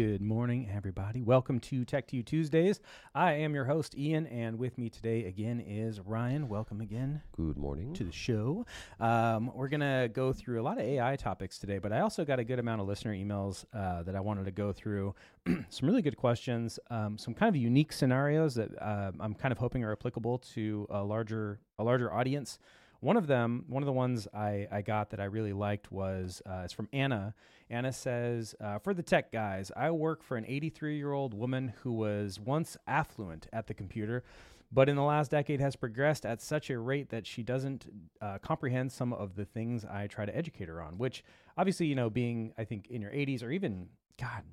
Good morning, everybody. Welcome to Tech 2U Tuesdays. I am your host, Ian, and with me today again is Ryan. Welcome again Good morning. to the show. Um, we're going to go through a lot of AI topics today, but I also got a good amount of listener emails uh, that I wanted to go through. some really good questions, um, some kind of unique scenarios that uh, I'm kind of hoping are applicable to a larger a larger audience. One of them, one of the ones I, I got that I really liked was uh, it's from Anna. Anna says, uh, For the tech guys, I work for an 83 year old woman who was once affluent at the computer, but in the last decade has progressed at such a rate that she doesn't uh, comprehend some of the things I try to educate her on, which obviously, you know, being, I think, in your 80s or even, God,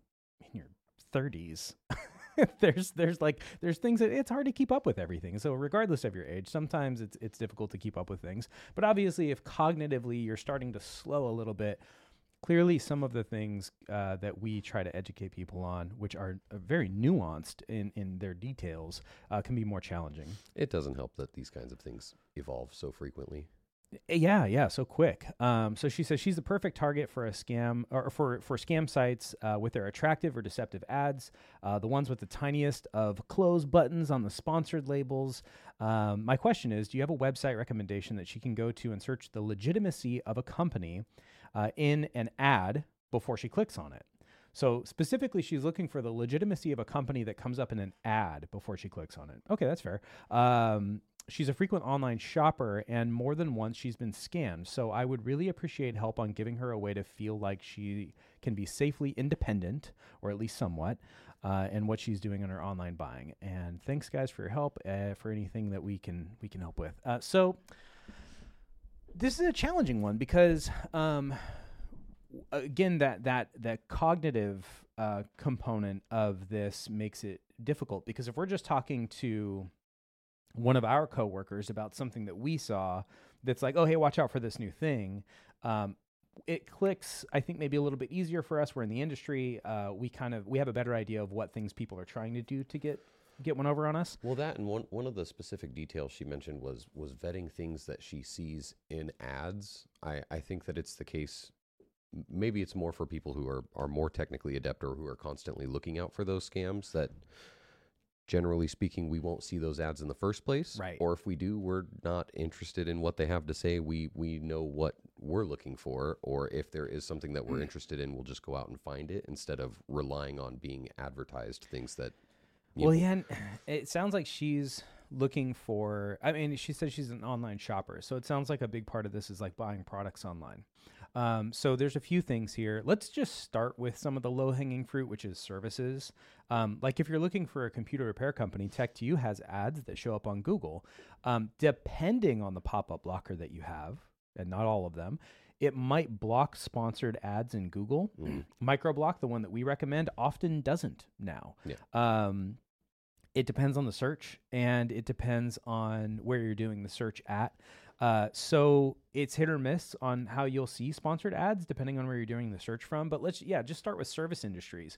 in your 30s. there's there's like there's things that it's hard to keep up with everything. So regardless of your age, sometimes it's it's difficult to keep up with things. But obviously, if cognitively you're starting to slow a little bit, clearly some of the things uh, that we try to educate people on, which are uh, very nuanced in in their details, uh, can be more challenging. It doesn't help that these kinds of things evolve so frequently. Yeah, yeah, so quick. Um, so she says she's the perfect target for a scam or for for scam sites uh, with their attractive or deceptive ads, uh, the ones with the tiniest of close buttons on the sponsored labels. Um, my question is, do you have a website recommendation that she can go to and search the legitimacy of a company uh, in an ad before she clicks on it? So specifically, she's looking for the legitimacy of a company that comes up in an ad before she clicks on it. Okay, that's fair. Um, she's a frequent online shopper, and more than once she's been scammed. So I would really appreciate help on giving her a way to feel like she can be safely independent, or at least somewhat, uh, in what she's doing in her online buying. And thanks, guys, for your help. Uh, for anything that we can we can help with. Uh, so this is a challenging one because. Um, again that that that cognitive uh, component of this makes it difficult because if we're just talking to one of our coworkers about something that we saw that's like oh hey watch out for this new thing um, it clicks i think maybe a little bit easier for us we're in the industry uh, we kind of we have a better idea of what things people are trying to do to get get one over on us Well, that and one one of the specific details she mentioned was was vetting things that she sees in ads. I I think that it's the case. Maybe it's more for people who are are more technically adept or who are constantly looking out for those scams. That generally speaking, we won't see those ads in the first place. Right. Or if we do, we're not interested in what they have to say. We we know what we're looking for, or if there is something that we're mm. interested in, we'll just go out and find it instead of relying on being advertised things that. Well, know, yeah, it sounds like she's looking for. I mean, she says she's an online shopper, so it sounds like a big part of this is like buying products online. Um, so there's a few things here. Let's just start with some of the low hanging fruit, which is services. Um, like if you're looking for a computer repair company, Tech 2U has ads that show up on Google. Um, depending on the pop up blocker that you have, and not all of them, it might block sponsored ads in Google. Mm. Microblock, the one that we recommend, often doesn't now. Yeah. Um, it depends on the search and it depends on where you're doing the search at. Uh, so it's hit or miss on how you'll see sponsored ads depending on where you're doing the search from. But let's, yeah, just start with service industries.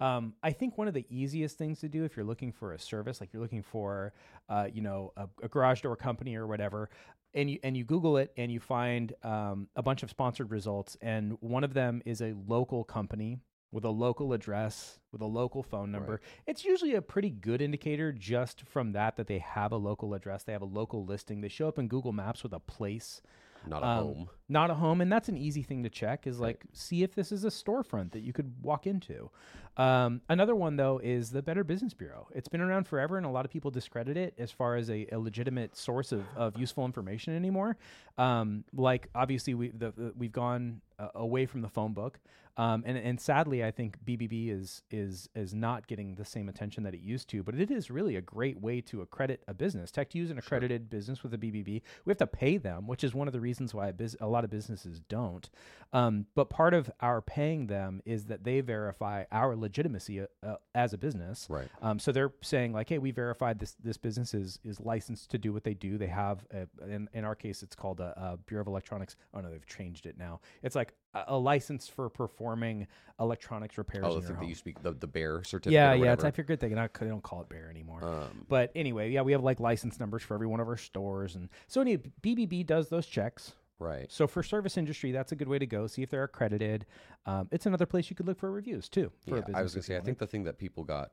Um, I think one of the easiest things to do if you're looking for a service, like you're looking for, uh, you know, a, a garage door company or whatever, and you and you Google it and you find um, a bunch of sponsored results, and one of them is a local company with a local address with a local phone number. Right. It's usually a pretty good indicator just from that that they have a local address, they have a local listing, they show up in Google Maps with a place not a um, home. not a home and that's an easy thing to check is Right. like see if this is a storefront that you could walk into um, another one though is the better business bureau it's been around forever and a lot of people discredit it as far as a, a legitimate source of, of useful information anymore um, like obviously we, the, the, we've gone uh, away from the phone book um, and, and sadly i think bbb is is is not getting the same attention that it used to but it is really a great way to accredit a business tech to use an accredited business with a bbb we have to pay them which is one of the reasons why a, bus- a lot of businesses don't um, but part of our paying them is that they verify our legitimacy uh, uh, as a business Right. um, so they're saying like, hey, we verified this this business is is licensed to do what they do. They have a, in in our case, it's called a, a Bureau of Electronics. Oh no, they've changed it now. It's like a, a license for performing electronics repairs. Oh, the thing that you speak the the BEAR certificate. yeah, yeah. It's, I figured they, not, they don't call it BEAR anymore. Um, But anyway, yeah, we have like license numbers for every one of our stores, and so any BBB does those checks. Right. So for service industry, that's a good way to go. See if they're accredited. Um, it's another place you could look for reviews too. For a Yeah, business I was gonna say. I think the thing that people got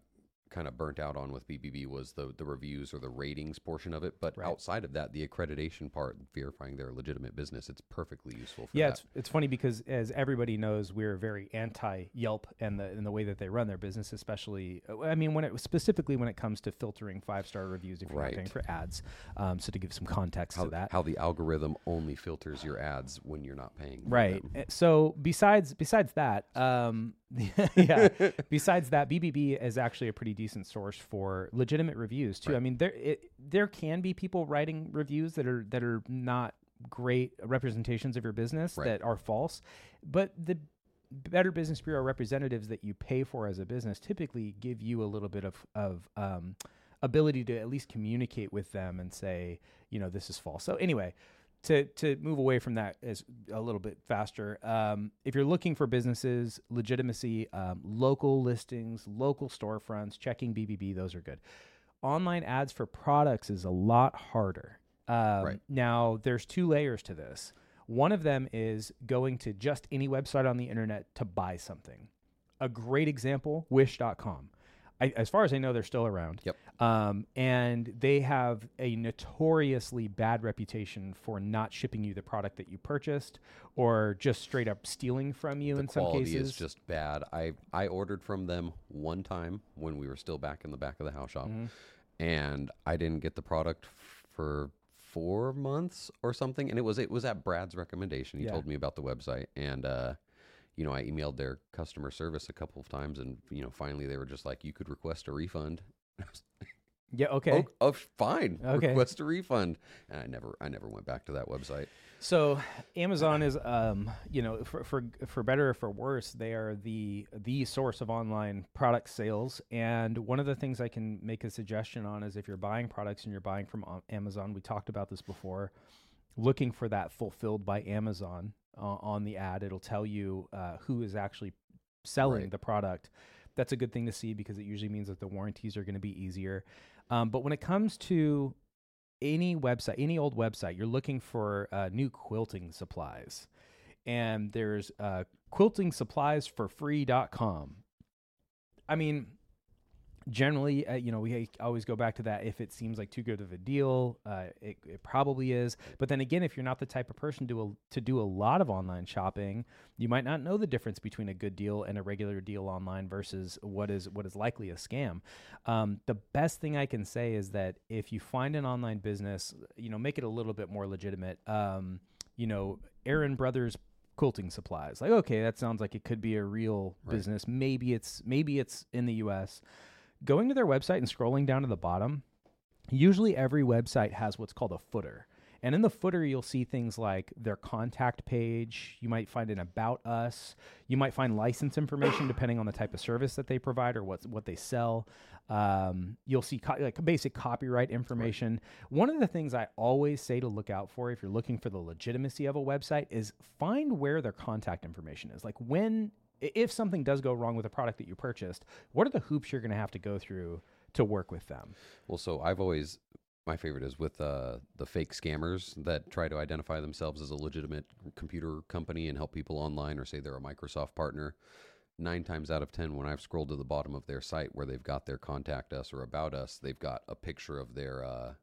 kind of burnt out on with BBB was the the reviews or the ratings portion of it. But Right. outside of that, the accreditation part, verifying their legitimate business, it's perfectly useful for yeah, that. it's it's funny because as everybody knows, we're very anti Yelp and the and the way that they run their business, especially. I mean, when it specifically when it comes to filtering five star reviews if you're not paying for ads. Um, so to give some context how, to that, how the algorithm only filters your ads when you're not paying. Right. Uh, So besides besides that, um, yeah. besides that, BBB is actually a pretty decent source for legitimate reviews too. I mean, there it, there can be people writing reviews that are that are not great representations of your business Right. that are false, but the Better Business Bureau representatives that you pay for as a business typically give you a little bit of of um, ability to at least communicate with them and say, you know, this is false. So anyway, to to move away from that is a little bit faster. Um, if you're looking for businesses, legitimacy, um, local listings, local storefronts, checking BBB, those are good. Online ads for products is a lot harder. Um, Right. Now, there's two layers to this. One of them is going to just any website on the internet to buy something. A great example, Wish.com. I, as far as I know, they're still around. Yep. Um, and they have a notoriously bad reputation for not shipping you the product that you purchased, or just straight up stealing from you the in some cases. is just bad. I I ordered from them one time when we were still back in the back of the house shop, Mhm. and I didn't get the product for four months or something. And it was it was at Brad's recommendation. He Yeah. told me about the website, and uh, you know I emailed their customer service a couple of times, and you know finally they were just like, you could request a refund. Yeah. Okay. Oh, oh, fine. Okay. Request a refund. And I never I never went back to that website. So Amazon is, um, you know, for, for for better or for worse, they are the the source of online product sales. And one of the things I can make a suggestion on is if you're buying products and you're buying from Amazon, we talked about this before. Looking for that fulfilled by Amazon uh, on the ad, it'll tell you uh, who is actually selling Right. the product. That's a good thing to see because it usually means that the warranties are going to be easier. Um, but when it comes to any website, any old website, you're looking for uh, new quilting supplies. And there's uh, quilting supplies for free.com. I mean, generally, uh, you know, we always go back to that. If it seems like too good of a deal, uh, it, it probably is. But then again, if you're not the type of person to, a, to do a lot of online shopping, you might not know the difference between a good deal and a regular deal online versus what is what is likely a scam. Um, the best thing I can say is that if you find an online business, you know, make it a little bit more legitimate. Um, you know, Aaron Brothers quilting supplies. Like, okay, that sounds like it could be a real Right. business. Maybe it's maybe it's in the U.S. Going to their website and scrolling down to the bottom, usually every website has what's called a footer. And in the footer, you'll see things like their contact page. You might find an about us. You might find license information depending on the type of service that they provide or what's, what they sell. Um, you'll see co- like basic copyright information. One of the things I always say to look out for if you're looking for the legitimacy of a website is find where their contact information is. Like when, if something does go wrong with a product that you purchased, what are the hoops you're going to have to go through to work with them? Well, so I've always my favorite is with uh, the fake scammers that try to identify themselves as a legitimate computer company and help people online or say they're a Microsoft partner. Nine times out of ten, when I've scrolled to the bottom of their site where they've got their contact us or about us, they've got a picture of their uh,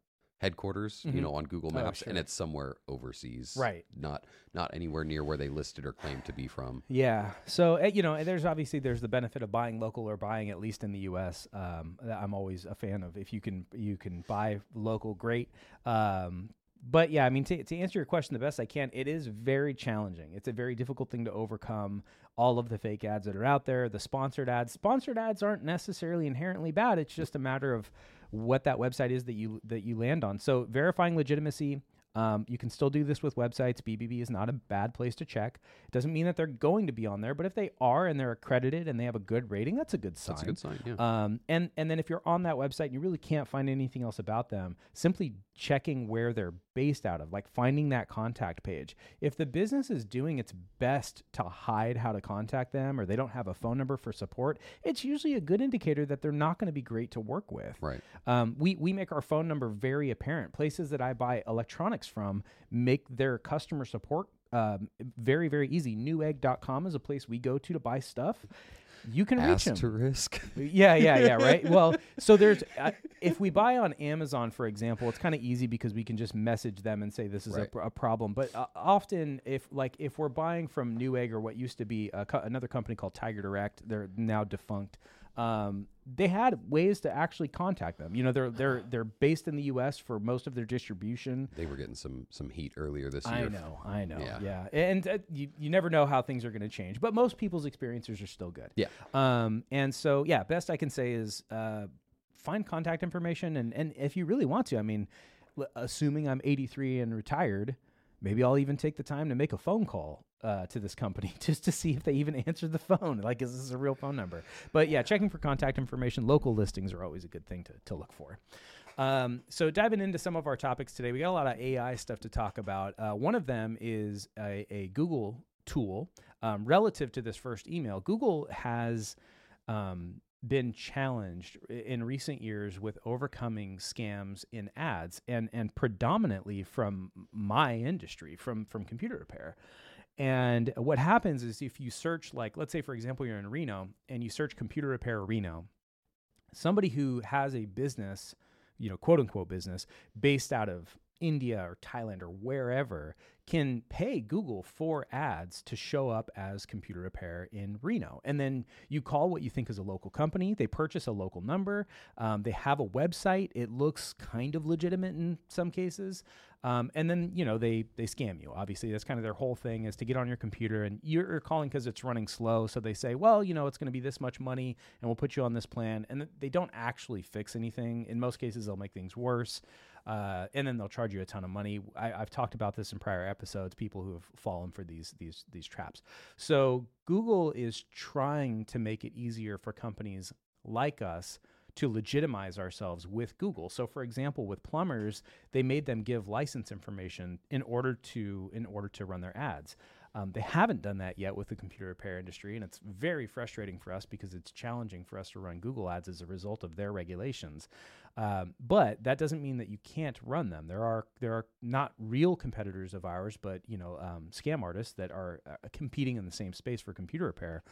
headquarters, Mhm. you know, on Google Oh, Maps, and it's somewhere overseas, Right. Not not anywhere near where they listed or claimed to be from. Yeah. So uh, you know, there's obviously there's the benefit of buying local or buying at least in the U.S. Um, that I'm always a fan of. If you can you can buy local, great. Um, but yeah, I mean, to, to answer your question the best I can, it is very challenging. It's a very difficult thing to overcome all of the fake ads that are out there, the sponsored ads. Sponsored ads aren't necessarily inherently bad. It's just a matter of what that website is that you that you land on. So verifying legitimacy. Um, you can still do this with websites. BBB is not a bad place to check. It doesn't mean that they're going to be on there, but if they are and they're accredited and they have a good rating, that's a good sign. That's a good sign. Yeah. Um, and and then if you're on that website and you really can't find anything else about them, simply checking where they're based out of, like finding that contact page. If the business is doing its best to hide how to contact them, or they don't have a phone number for support, it's usually a good indicator that they're not going to be great to work with. right. Um, we we make our phone number very apparent. Places that I buy electronic products from make their customer support um, very very easy. Newegg.com is a place we go to to buy stuff. You can reach them. Asterisk. Yeah, yeah, yeah, right. well, so there's uh, if we buy on Amazon, for example, it's kind of easy because we can just message them and say this is a, pr- a problem. But uh, often, if like if we're buying from Newegg or what used to be a co- another company called Tiger Direct, they're now defunct. Um, they had ways to actually contact them. You know, they're they're they're based in the U.S. for most of their distribution. They were getting some some heat earlier this I year. I know, I know, yeah, Yeah. and uh, you you never know how things are going to change, but most people's experiences are still good. Yeah. Um, and so yeah, best I can say is uh, find contact information, and and if you really want to, I mean, l- assuming I'm 83 and retired, maybe I'll even take the time to make a phone call. Uh, to this company just to see if they even answer the phone. Like, is this a real phone number? But yeah, checking for contact information. Local listings are always a good thing to, to look for. Um, so diving into some of our topics today, we got a lot of AI stuff to talk about. Uh, one of them is a, a Google tool um, relative to this first email. Google has um, been challenged in recent years with overcoming scams in ads, and and predominantly from my industry, from from computer repair. And what happens is if you search, like, let's say, for example, you're in Reno and you search computer repair Reno, somebody who has a business, you know, quote unquote business based out of India or Thailand or wherever can pay Google for ads to show up as computer repair in Reno. And then you call what you think is a local company. They purchase a local number. Um, they have a website. It looks kind of legitimate in some cases. Um, and then you know they they scam you. Obviously, that's kind of their whole thing is to get on your computer and you're calling because it's running slow. So they say, well, you know, it's going to be this much money, and we'll put you on this plan. And they don't actually fix anything. In most cases, they'll make things worse, uh, and then they'll charge you a ton of money. I, I've talked about this in prior episodes. People who have fallen for these these these traps. So Google is trying to make it easier for companies like us to legitimize ourselves with Google. So for example, with plumbers, they made them give license information in order to in order to run their ads. Um, they haven't done that yet with the computer repair industry, and it's very frustrating for us because it's challenging for us to run Google ads as a result of their regulations. Um, but that doesn't mean that you can't run them. There are there are not real competitors of ours, but you know um, scam artists that are uh, competing in the same space for computer repair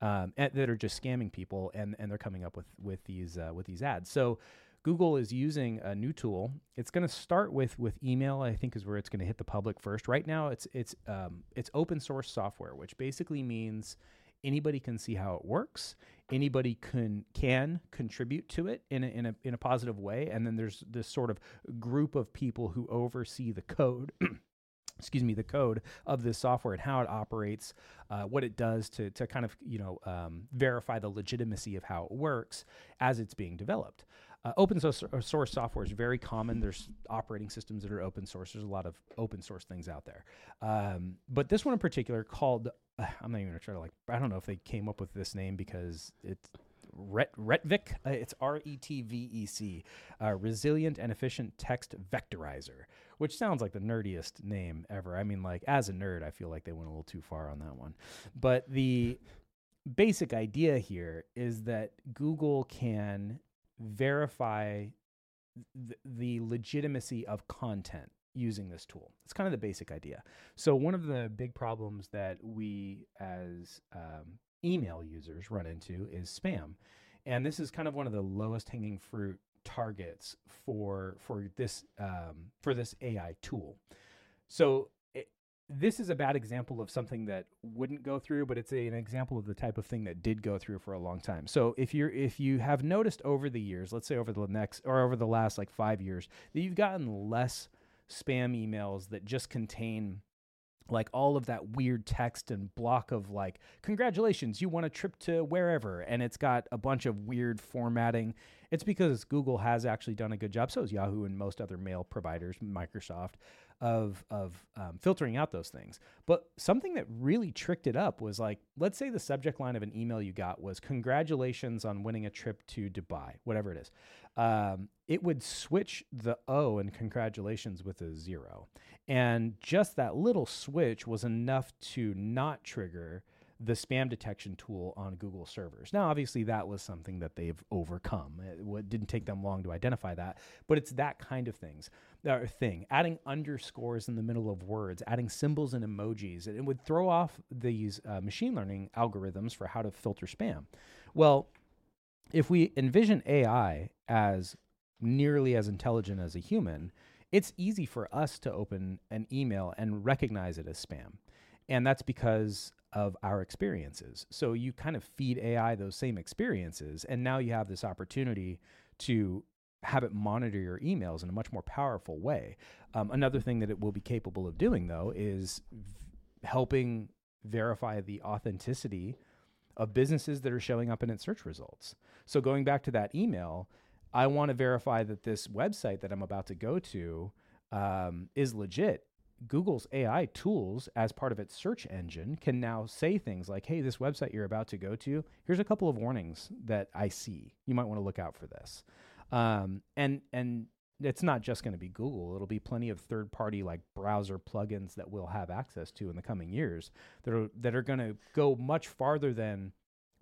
um, that are just scamming people, and and they're coming up with with these uh, with these ads. So. Google is using a new tool. It's going to start with with email. I think is where it's going to hit the public first. Right now, it's it's um, it's open source software, which basically means anybody can see how it works. Anybody can can contribute to it in a, in a in a positive way, and then there's this sort of group of people who oversee the code. excuse me, the code of this software and how it operates, uh, what it does to, to kind of, you know, um, verify the legitimacy of how it works as it's being developed. Uh, open source, source software is very common. There's operating systems that are open source. There's a lot of open source things out there. Um, but this one in particular called, I'm not even gonna try to like, I don't know if they came up with this name because it's Ret, RETVec. Uh, it's R E T V E C, uh, Resilient and Efficient Text Vectorizer, which sounds like the nerdiest name ever. I mean, like as a nerd, I feel like they went a little too far on that one. But the basic idea here is that Google can verify th- the legitimacy of content using this tool. It's kind of the basic idea. So one of the big problems that we as um, email users run into is spam, and this is kind of one of the lowest hanging fruit targets for for this um, for this AI tool. So it, this is a bad example of something that wouldn't go through, but it's a, an example of the type of thing that did go through for a long time. So if you're if you have noticed over the years, let's say over the next or over the last like five years, that you've gotten less spam emails that just contain like all of that weird text and block of like congratulations you won a trip to wherever and it's got a bunch of weird formatting. It's because google has actually done a good job so has yahoo and most other mail providers microsoft of of um, filtering out those things. But something that really tricked it up was like let's say the subject line of an email you got was congratulations on winning a trip to dubai whatever it is. Um, it would switch the o in congratulations with a zero. And just that little switch was enough to not trigger the spam detection tool on Google servers. Now, obviously, that was something that they've overcome. It didn't take them long to identify that, but it's that kind of things uh, thing. Adding underscores in the middle of words, adding symbols and emojis, it, it would throw off these uh, machine learning algorithms for how to filter spam. Well, if we envision AI as nearly as intelligent as a human, it's easy for us to open an email and recognize it as spam. And that's because of our experiences. So you kind of feed AI those same experiences, and now you have this opportunity to have it monitor your emails in a much more powerful way. Um, another thing that it will be capable of doing, though, is v- helping verify the authenticity of businesses that are showing up in its search results. So going back to that email, I want to verify that this website that I'm about to go to um, is legit. Google's AI tools, as part of its search engine, can now say things like, hey, this website you're about to go to, here's a couple of warnings that I see. You might want to look out for this. Um, and, and, it's not just going to be Google. It'll be plenty of third-party like browser plugins that we'll have access to in the coming years that are that are going to go much farther than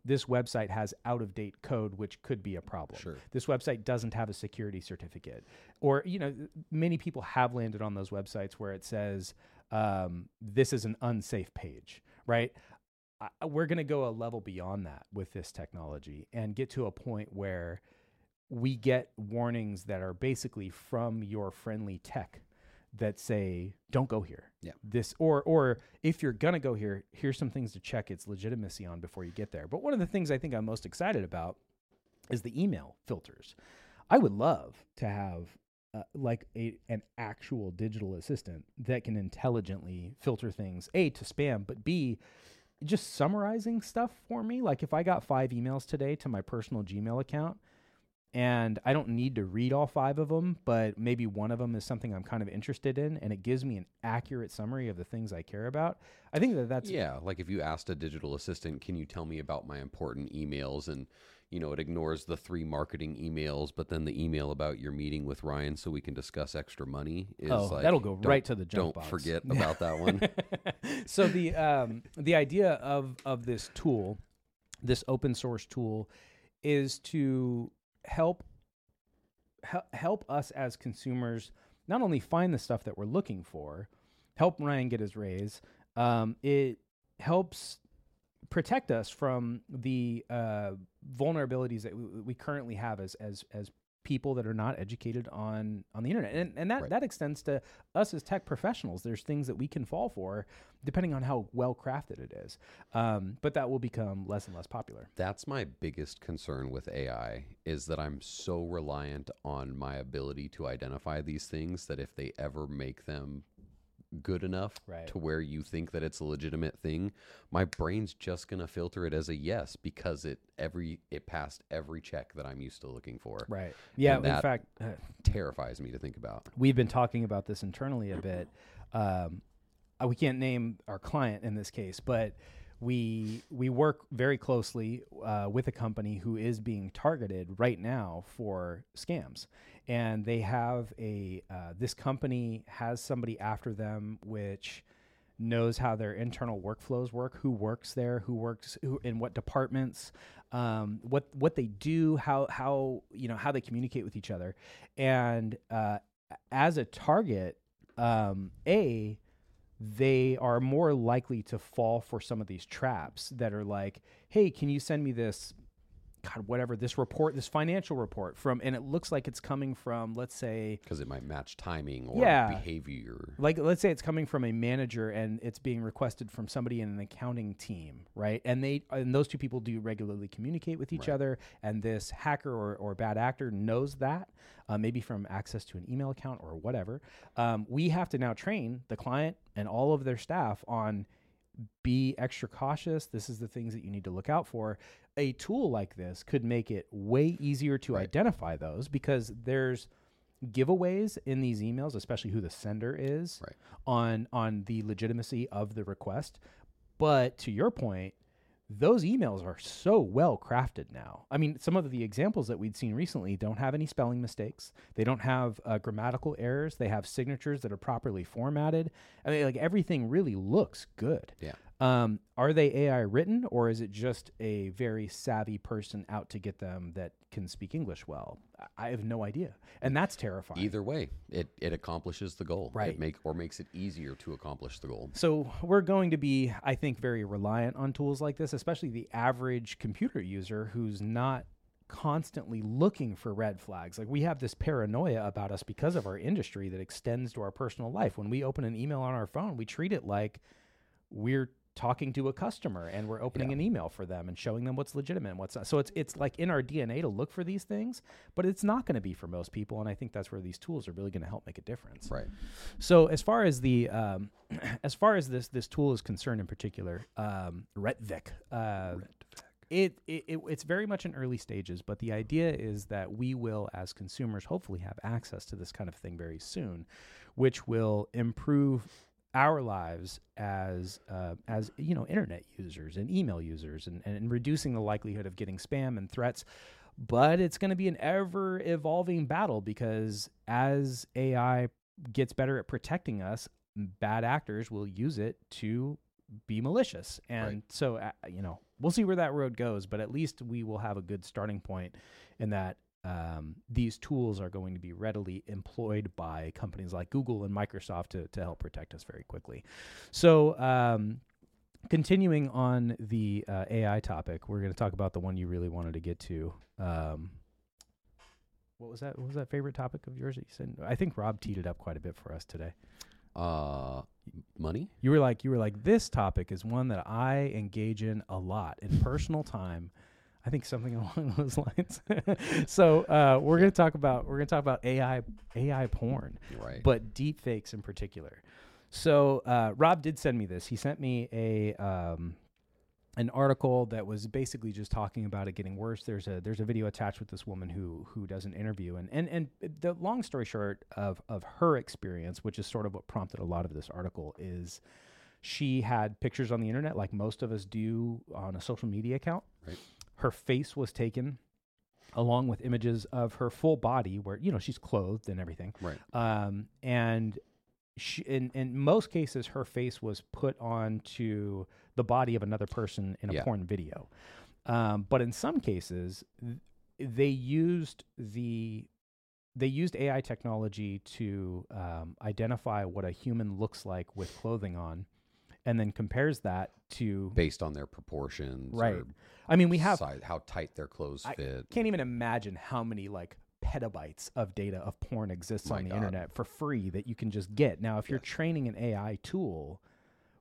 this website has out-of-date code, which could be a problem. Sure. this website doesn't have a security certificate. Or you know many people have landed on those websites where it says um, this is an unsafe page right? I, we're going to go a level beyond that with this technology and get to a point where we get warnings that are basically from your friendly tech that say don't go here. Yeah. this or or if you're gonna go here here's some things to check its legitimacy on before you get there. But one of the things i think i'm most excited about is the email filters. I would love to have uh, like a an actual digital assistant that can intelligently filter things a to spam but b just summarizing stuff for me. Like if i got five emails today to my personal gmail account and I don't need to read all five of them, but maybe one of them is something I'm kind of interested in, and it gives me an accurate summary of the things I care about. I think that that's yeah, like if you asked a digital assistant, can you tell me about my important emails? And, you know, it ignores the three marketing emails, but then the email about your meeting with Ryan so we can discuss extra money is oh, like, that'll go right to the junk Don't box. forget about that one. so the um, the idea of of this tool, this open source tool, is to help help us as consumers not only find the stuff that we're looking for, help Ryan get his raise. Um, it helps protect us from the uh, vulnerabilities that we, we currently have as as as people that are not educated on on the internet. And, and that Right. that extends to us as tech professionals. There's things that we can fall for depending on how well crafted it is. Um, but that will become less and less popular. That's my biggest concern with AI is that I'm so reliant on my ability to identify these things that if they ever make them good enough Right. to where you think that it's a legitimate thing, my brain's just going to filter it as a yes because it every it passed every check that I'm used to looking for. right yeah in that- fact uh, Terrifies me to think about. we've been talking about this internally a bit. Um, uh, we can't name our client in this case, but we we work very closely uh, with a company who is being targeted right now for scams, and they have a uh, this company has somebody after them which knows how their internal workflows work, who works there, who works who, in what departments, um, what what they do, how how you know how they communicate with each other, and uh, as a target, um, a they are more likely to fall for some of these traps that are like, hey, can you send me this God, whatever this report, this financial report from, and it looks like it's coming from, let's say, because it might match timing or Yeah. behavior. like let's say it's coming from a manager and it's being requested from somebody in an accounting team right and they and those two people do regularly communicate with each Right. other and this hacker or, or bad actor knows that uh, maybe from access to an email account or whatever um, we have to now train the client and all of their staff on be extra cautious this is the things that you need to look out for a tool like this could make it way easier to Right. identify those because there's giveaways in these emails especially who the sender is Right. on on the legitimacy of the request but to your point those emails are so well crafted now. I mean, some of the examples that we'd seen recently don't have any spelling mistakes. They don't have uh, grammatical errors. They have signatures that are properly formatted. I mean, like everything really looks good. Yeah. Um, are they AI written, or is it just a very savvy person out to get them that can speak English well? I- have no idea, and that's terrifying. Either way, it, it accomplishes the goal. Right. It make or makes it easier to accomplish the goal. So we're going to be, I think, very reliant on tools like this, especially the average computer user who's not constantly looking for red flags. Like we have this paranoia about us because of our industry that extends to our personal life. When we open an email on our phone, we treat it like we're talking to a customer and we're opening Yeah. an email for them and showing them what's legitimate and what's not. So it's it's like in our DNA to look for these things, but it's not going to be for most people and I think that's where these tools are really going to help make a difference. Right. So as far as the um, as far as this this tool is concerned in particular, um, RETVec, uh, it, it, it it's very much in early stages, but the idea is that we will, as consumers, hopefully have access to this kind of thing very soon, which will improve our lives as uh, as you know internet users and email users and, and reducing the likelihood of getting spam and threats but it's going to be an ever evolving battle because as AI gets better at protecting us, bad actors will use it to be malicious. And Right. so, uh, you know, we'll see where that road goes, but at least we will have a good starting point in that um, these tools are going to be readily employed by companies like Google and Microsoft to, to help protect us very quickly. So, um, continuing on the uh, AI topic, we're going to talk about the one you really wanted to get to. Um, what was that? What was that favorite topic of yours that you said? I think Rob teed it up quite a bit for us today. Uh, money. You were like, you were like, this topic is one that I engage in a lot in personal time. I think something along those lines. so uh, we're gonna talk about we're gonna talk about AI AI porn Right. but deep fakes in particular. So uh, Rob did send me this. He sent me a um, an article that was basically just talking about it getting worse. There's a there's a video attached with this woman who who does an interview, and and and the long story short of of her experience, which is sort of what prompted a lot of this article, is she had pictures on the internet like most of us do on a social media account. Right. Her face was taken along with images of her full body where you know she's clothed and everything right. um, and she, in in most cases, her face was put onto the body of another person in a Yeah. porn video. Um, but in some cases, th- they used the they used AI technology to um, identify what a human looks like with clothing on, and then compares that to. Based on their proportions. Right. or I mean, we have size, how tight their clothes I fit. can't even imagine how many like petabytes of data of porn exists My on the God. internet for free that you can just get. Now, if you're Yes. training an AI tool,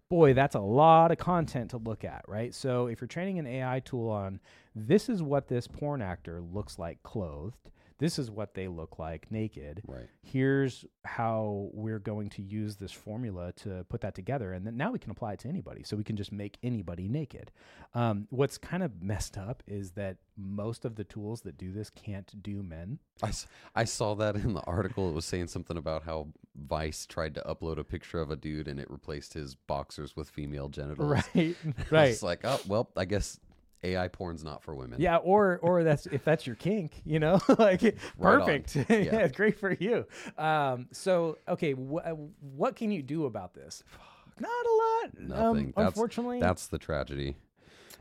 boy, that's a lot of content to look at, right? So if you're training an AI tool on this is what this porn actor looks like clothed, this is what they look like naked. Right. Here's how we're going to use this formula to put that together, and then now we can apply it to anybody. So we can just make anybody naked. Um, what's kind of messed up is that most of the tools that do this can't do men. I, I saw that in the article. It was saying something about how Vice tried to upload a picture of a dude and it replaced his boxers with female genitals. Right, right. was like, oh, well, I guess AI porn's not for women. Yeah, or or that's if that's your kink, you know, like Right perfect. yeah, great for you. Um, so okay, wh- uh, what can you do about this? Not a lot. Um, Nothing. That's- unfortunately. That's the tragedy.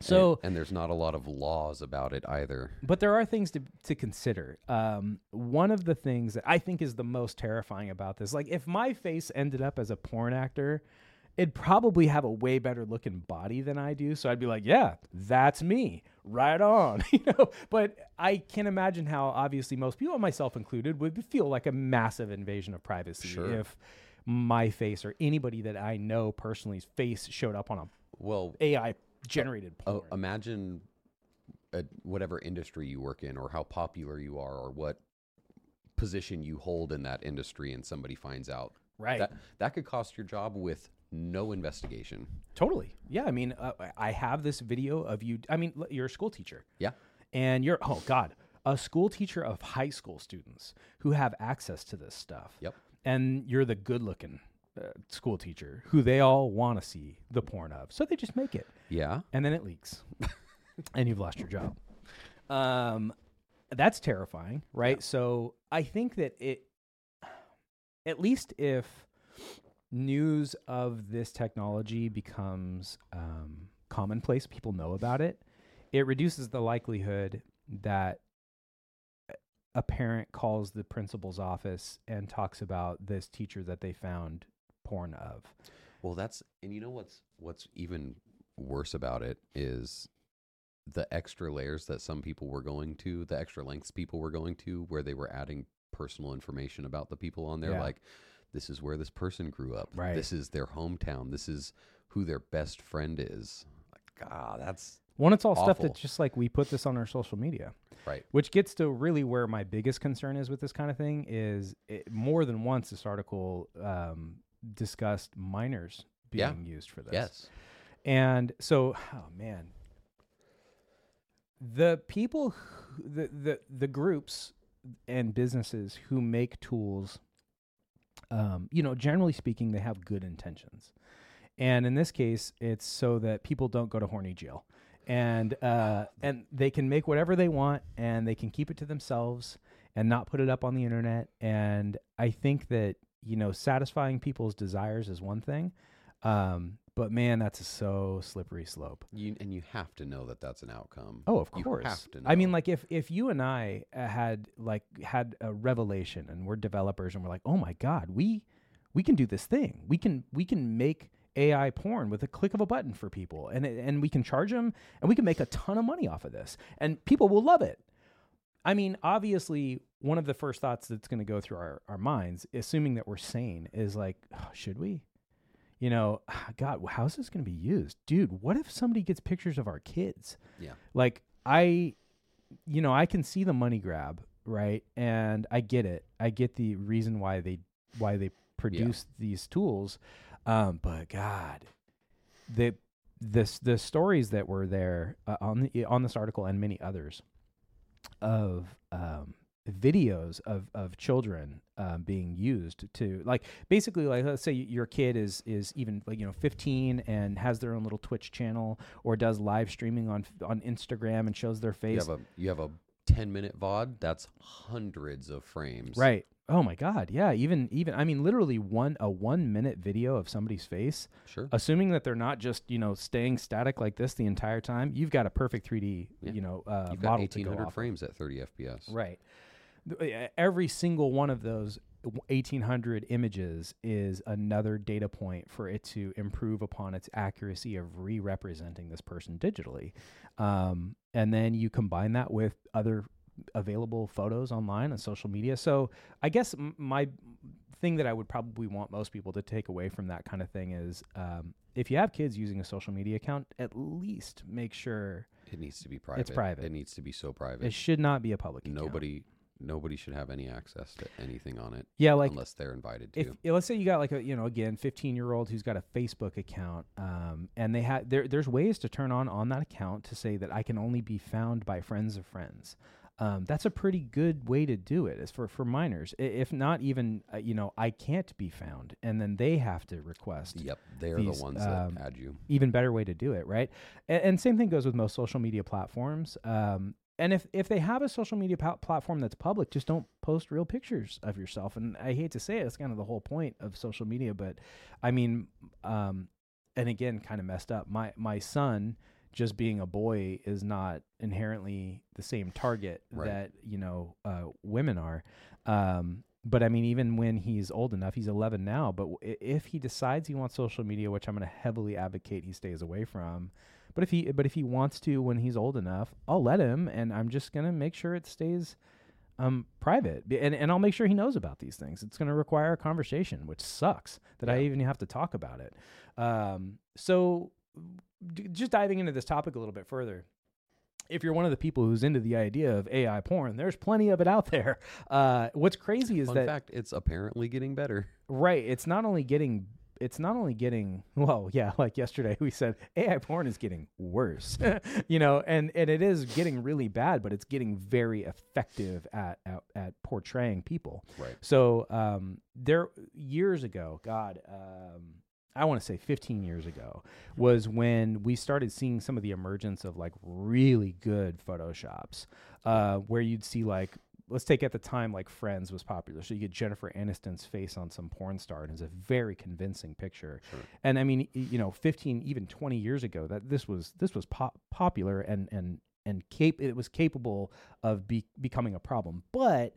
so and, and there's not a lot of laws about it either. But there are things to to consider. Um, one of the things that I think is the most terrifying about this, like if my face ended up as a porn actor, it'd probably have a way better looking body than I do. So I'd be like, yeah, that's me, right on, you know. But I can imagine how obviously most people, myself included, would feel like a massive invasion of privacy Sure. if my face or anybody that I know personally's face showed up on a Well, AI generated oh, imagine uh whatever industry you work in or how popular you are or what position you hold in that industry and somebody finds out. right. That, that could cost your job with no investigation. Totally. Yeah. I mean, uh, I have this video of you. I mean, you're a school teacher Yeah. and you're, oh God, a school teacher of high school students who have access to this stuff. Yep. And you're the good looking uh, school teacher who they all want to see the porn of. So they just make it Yeah. and then it leaks and you've lost your job. Um, that's terrifying, right? So I think that it, at least if news of this technology becomes um, commonplace, people know about it, it reduces the likelihood that a parent calls the principal's office and talks about this teacher that they found porn of. Well, that's and you know what's what's even worse about it is the extra layers that some people were going to, the extra lengths people were going to, where they were adding personal information about the people on there, Yeah. like this is where this person grew up, Right. This is their hometown. This is who their best friend is. Like, ah, that's One, it's all stuff Awful. that just like we put this on our social media. right. Which gets to really where my biggest concern is with this kind of thing is it, more than once this article um, discussed minors Yeah. being used for this. Yes. And so, oh man, the people, who, the the the groups and businesses who make tools, um, you know, generally speaking, they have good intentions, and in this case, it's so that people don't go to horny jail, and uh, and they can make whatever they want, and they can keep it to themselves and not put it up on the internet. And I think that you know, satisfying people's desires is one thing. Um, but man, that's a so slippery slope. You and you have to know that that's an outcome. Oh, of You course. have to I mean, like if if you and I uh, had like had a revelation and we're developers and we're like, oh my god, we we can do this thing. We can we can make AI porn with a click of a button for people, and and we can charge them, and we can make a ton of money off of this, and people will love it. I mean, obviously, one of the first thoughts that's going to go through our, our minds, assuming that we're sane, is like, "Oh, should we? You know, God, how's this going to be used? Dude, what if somebody gets pictures of our kids? Yeah. Like, I, you know, I can see the money grab, right? And I get it. I get the reason why they why they produce these tools. Um, but God, the this the stories that were there uh, on the on this article and many others of um, videos of of children um, being used to like basically like let's say your kid is is even like you know 15 and has their own little Twitch channel or does live streaming on on Instagram and shows their face. You have a you have a ten minute VOD. That's hundreds of frames. right oh my god yeah even even I mean literally one a 1 minute video of somebody's face Sure. assuming that they're not just you know staying static like this the entire time you've got a perfect 3D Yeah. you know uh, You've got model to go of. frames at thirty FPS. Right. Uh, Every single one of those 1800 images is another data point for it to improve upon its accuracy of re representing this person digitally. Um, and then you combine that with other available photos online on social media. So I guess m- my thing that I would probably want most people to take away from that kind of thing is um, if you have kids using a social media account, at least make sure It needs to be private. It's private. It needs to be so private. it should not be a public account. Nobody should have any access to anything on it Yeah, like unless they're invited to. if let's say you got like a you know again 15 year old who's got a facebook account um, and they had there there's ways to turn on on that account to say that i can only be found by friends of friends um, that's a pretty good way to do it as for for minors if not even uh, you know i can't be found and then they have to request yep, they're these, the ones um, that add you. even better way to do it, right? And, and same thing goes with most social media platforms. Um, and if if they have a social media platform that's public, just don't post real pictures of yourself. And I hate to say it, it's kind of the whole point of social media. But I mean, um, and again, kind of messed up. My my son, just being a boy, is not inherently the same target Right. that you know uh, women are. Um, but I mean, even when he's old enough, he's 11 now. But w- if he decides he wants social media, which I'm going to heavily advocate he stays away from, but if he but if he wants to when he's old enough, I'll let him, and I'm just going to make sure it stays um private, and and I'll make sure he knows about these things. It's going to require a conversation, which sucks that I even have to talk about it. Um, so d- just diving into this topic a little bit further if you're one of the people who's into the idea of AI porn, there's plenty of it out there. Uh, what's crazy is Fun that fact, it's apparently getting better. right, it's not only getting it's not only getting well, yeah, like yesterday we said AI porn is getting worse. you know, and and it is getting really bad, but it's getting very effective at at, at portraying people. Right. So um, there years ago, God, um, I want to say 15 years ago, was when we started seeing some of the emergence of like really good photoshops, uh, where you'd see like let's take at the time like Friends was popular, so you get Jennifer Aniston's face on some porn star, and it's a very convincing picture. Sure. And I mean, you know, fifteen even twenty years ago, that this was this was pop- popular and and and cap- it was capable of be- becoming a problem, but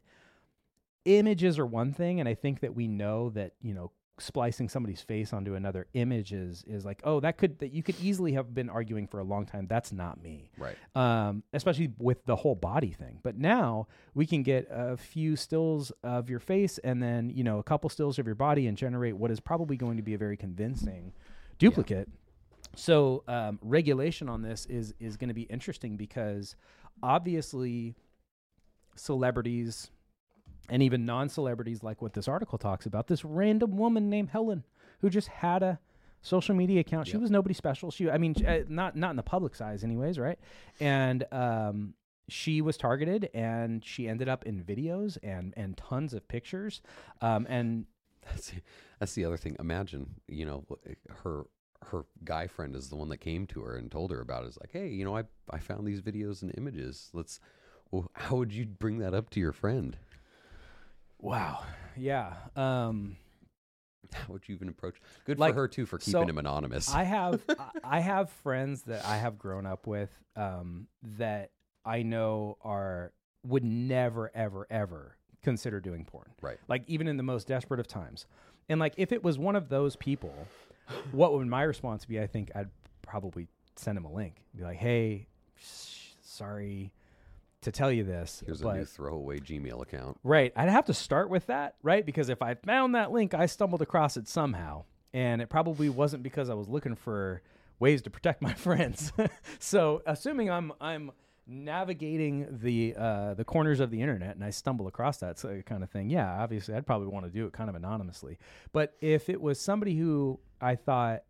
images are one thing and i think that we know that you know splicing somebody's face onto another image is is like oh that could that you could easily have been arguing for a long time that's not me Right. um, especially with the whole body thing. But now we can get a few stills of your face and then you know a couple stills of your body and generate what is probably going to be a very convincing duplicate. So um, regulation on this is is going to be interesting because obviously celebrities and even non-celebrities like what this article talks about this random woman named Helen who just had a social media account she Yep. was nobody special she i mean uh, not not in the public's eyes anyways right and um she was targeted and she ended up in videos and and tons of pictures um and That's that's the other thing. Imagine, you know, her her guy friend is the one that came to her and told her about it. It's like, hey, you know, I I found these videos and images. Let's. Well, how would you bring that up to your friend? Wow yeah um How would you even approach? Good Like, for her too for so keeping him anonymous. I have I- I have friends that I have grown up with um, that I know are would never ever ever consider doing porn. Right. Like even in the most desperate of times. And like if it was one of those people, what would my response be? I think I'd probably send him a link. Be like, "Hey, sh- sorry to tell you this, Here's but a new throwaway Gmail account. Right. I'd have to start with that, right? Because if I found that link, I stumbled across it somehow. And it probably wasn't because I was looking for ways to protect my friends. so assuming I'm I'm navigating the uh, the corners of the internet and I stumble across that kind of thing, yeah, obviously I'd probably want to do it kind of anonymously. But if it was somebody who I thought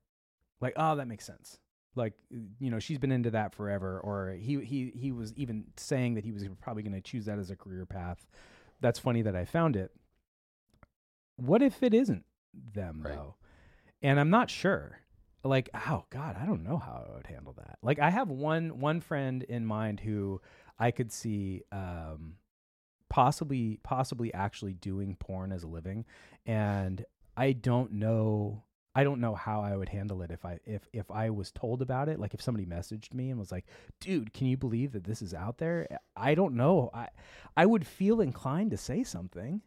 like, oh, that makes sense. Like, you know, she's been into that forever, or he he he was even saying that he was probably going to choose that as a career path. That's funny that I found it. What if it isn't them Right. though? And I'm not sure. Like, oh God, I don't know how I would handle that. Like, I have one one friend in mind who I could see um, possibly possibly actually doing porn as a living, and I don't know. I don't know how I would handle it if I if if I was told about it. Like if somebody messaged me and was like, "Dude, can you believe that this is out there?" I don't know. I I would feel inclined to say something,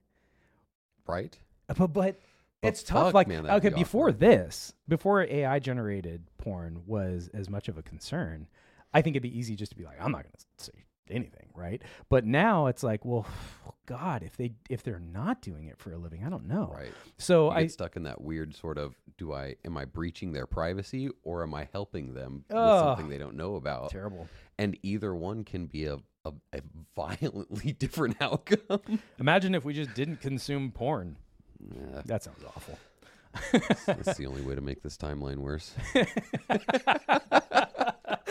Right. Uh, but but But it's tough. fuck, Like man, okay, be before this, before AI generated porn was as much of a concern, I think it'd be easy just to be like, I'm not going to say anything, right? But now it's like, well, God, if they if they're not doing it for a living, I don't know. Right. So I stuck in that weird sort of do I am I breaching their privacy or am I helping them with something they don't know about? terrible. And either one can be a a, a violently different outcome. Imagine if we just didn't consume porn. Yeah, That sounds awful. that's the only way to make this timeline worse.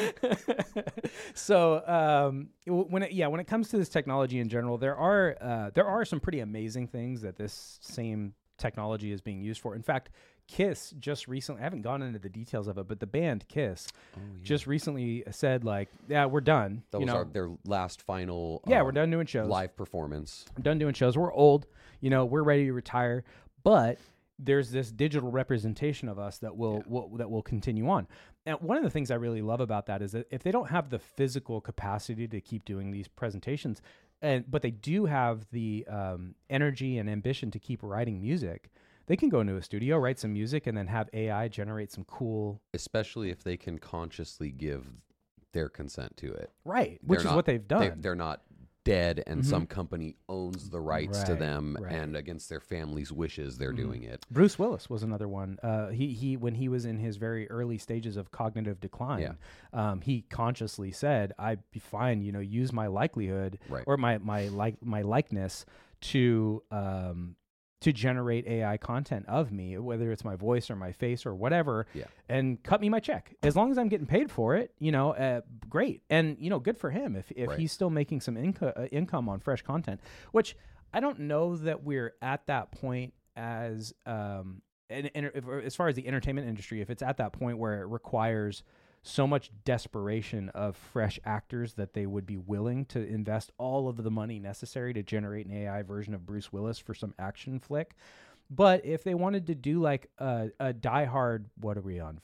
so um, when it, yeah, when it comes to this technology in general, there are uh, there are some pretty amazing things that this same technology is being used for. In fact, Kiss just recently I haven't gone into the details of it, but the band Kiss Oh, yeah. just recently said like, yeah, we're done. that you was know, our, their last final yeah, um, we're done doing shows. live performance. We're done doing shows. We're old, you know, we're ready to retire, but there's this digital representation of us that will, will that will continue on. And one of the things I really love about that is that if they don't have the physical capacity to keep doing these presentations, and but they do have the um, energy and ambition to keep writing music, they can go into a studio, write some music, and then have AI generate some cool Especially if they can consciously give their consent to it. right, which They're is not- what they've done. They, they're not dead and Mhm. some company owns the rights to them right. and against their family's wishes they're Mhm. doing it. Bruce Willis was another one. Uh, he he when he was in his very early stages of cognitive decline, Yeah. um, he consciously said, "I'd be fine, you know, use my likelihood Right. or my my like my likeness to um, to generate AI content of me, whether it's my voice or my face or whatever, Yeah. and cut me my check as long as I'm getting paid for it. You know, uh, great, and you know, good for him if if Right. he's still making some inco- uh, income on fresh content, which I don't know that we're at that point as um and, and if, as far as the entertainment industry, if it's at that point where it requires so much desperation of fresh actors that they would be willing to invest all of the money necessary to generate an AI version of Bruce Willis for some action flick. But if they wanted to do like a, a Die Hard, what are we on?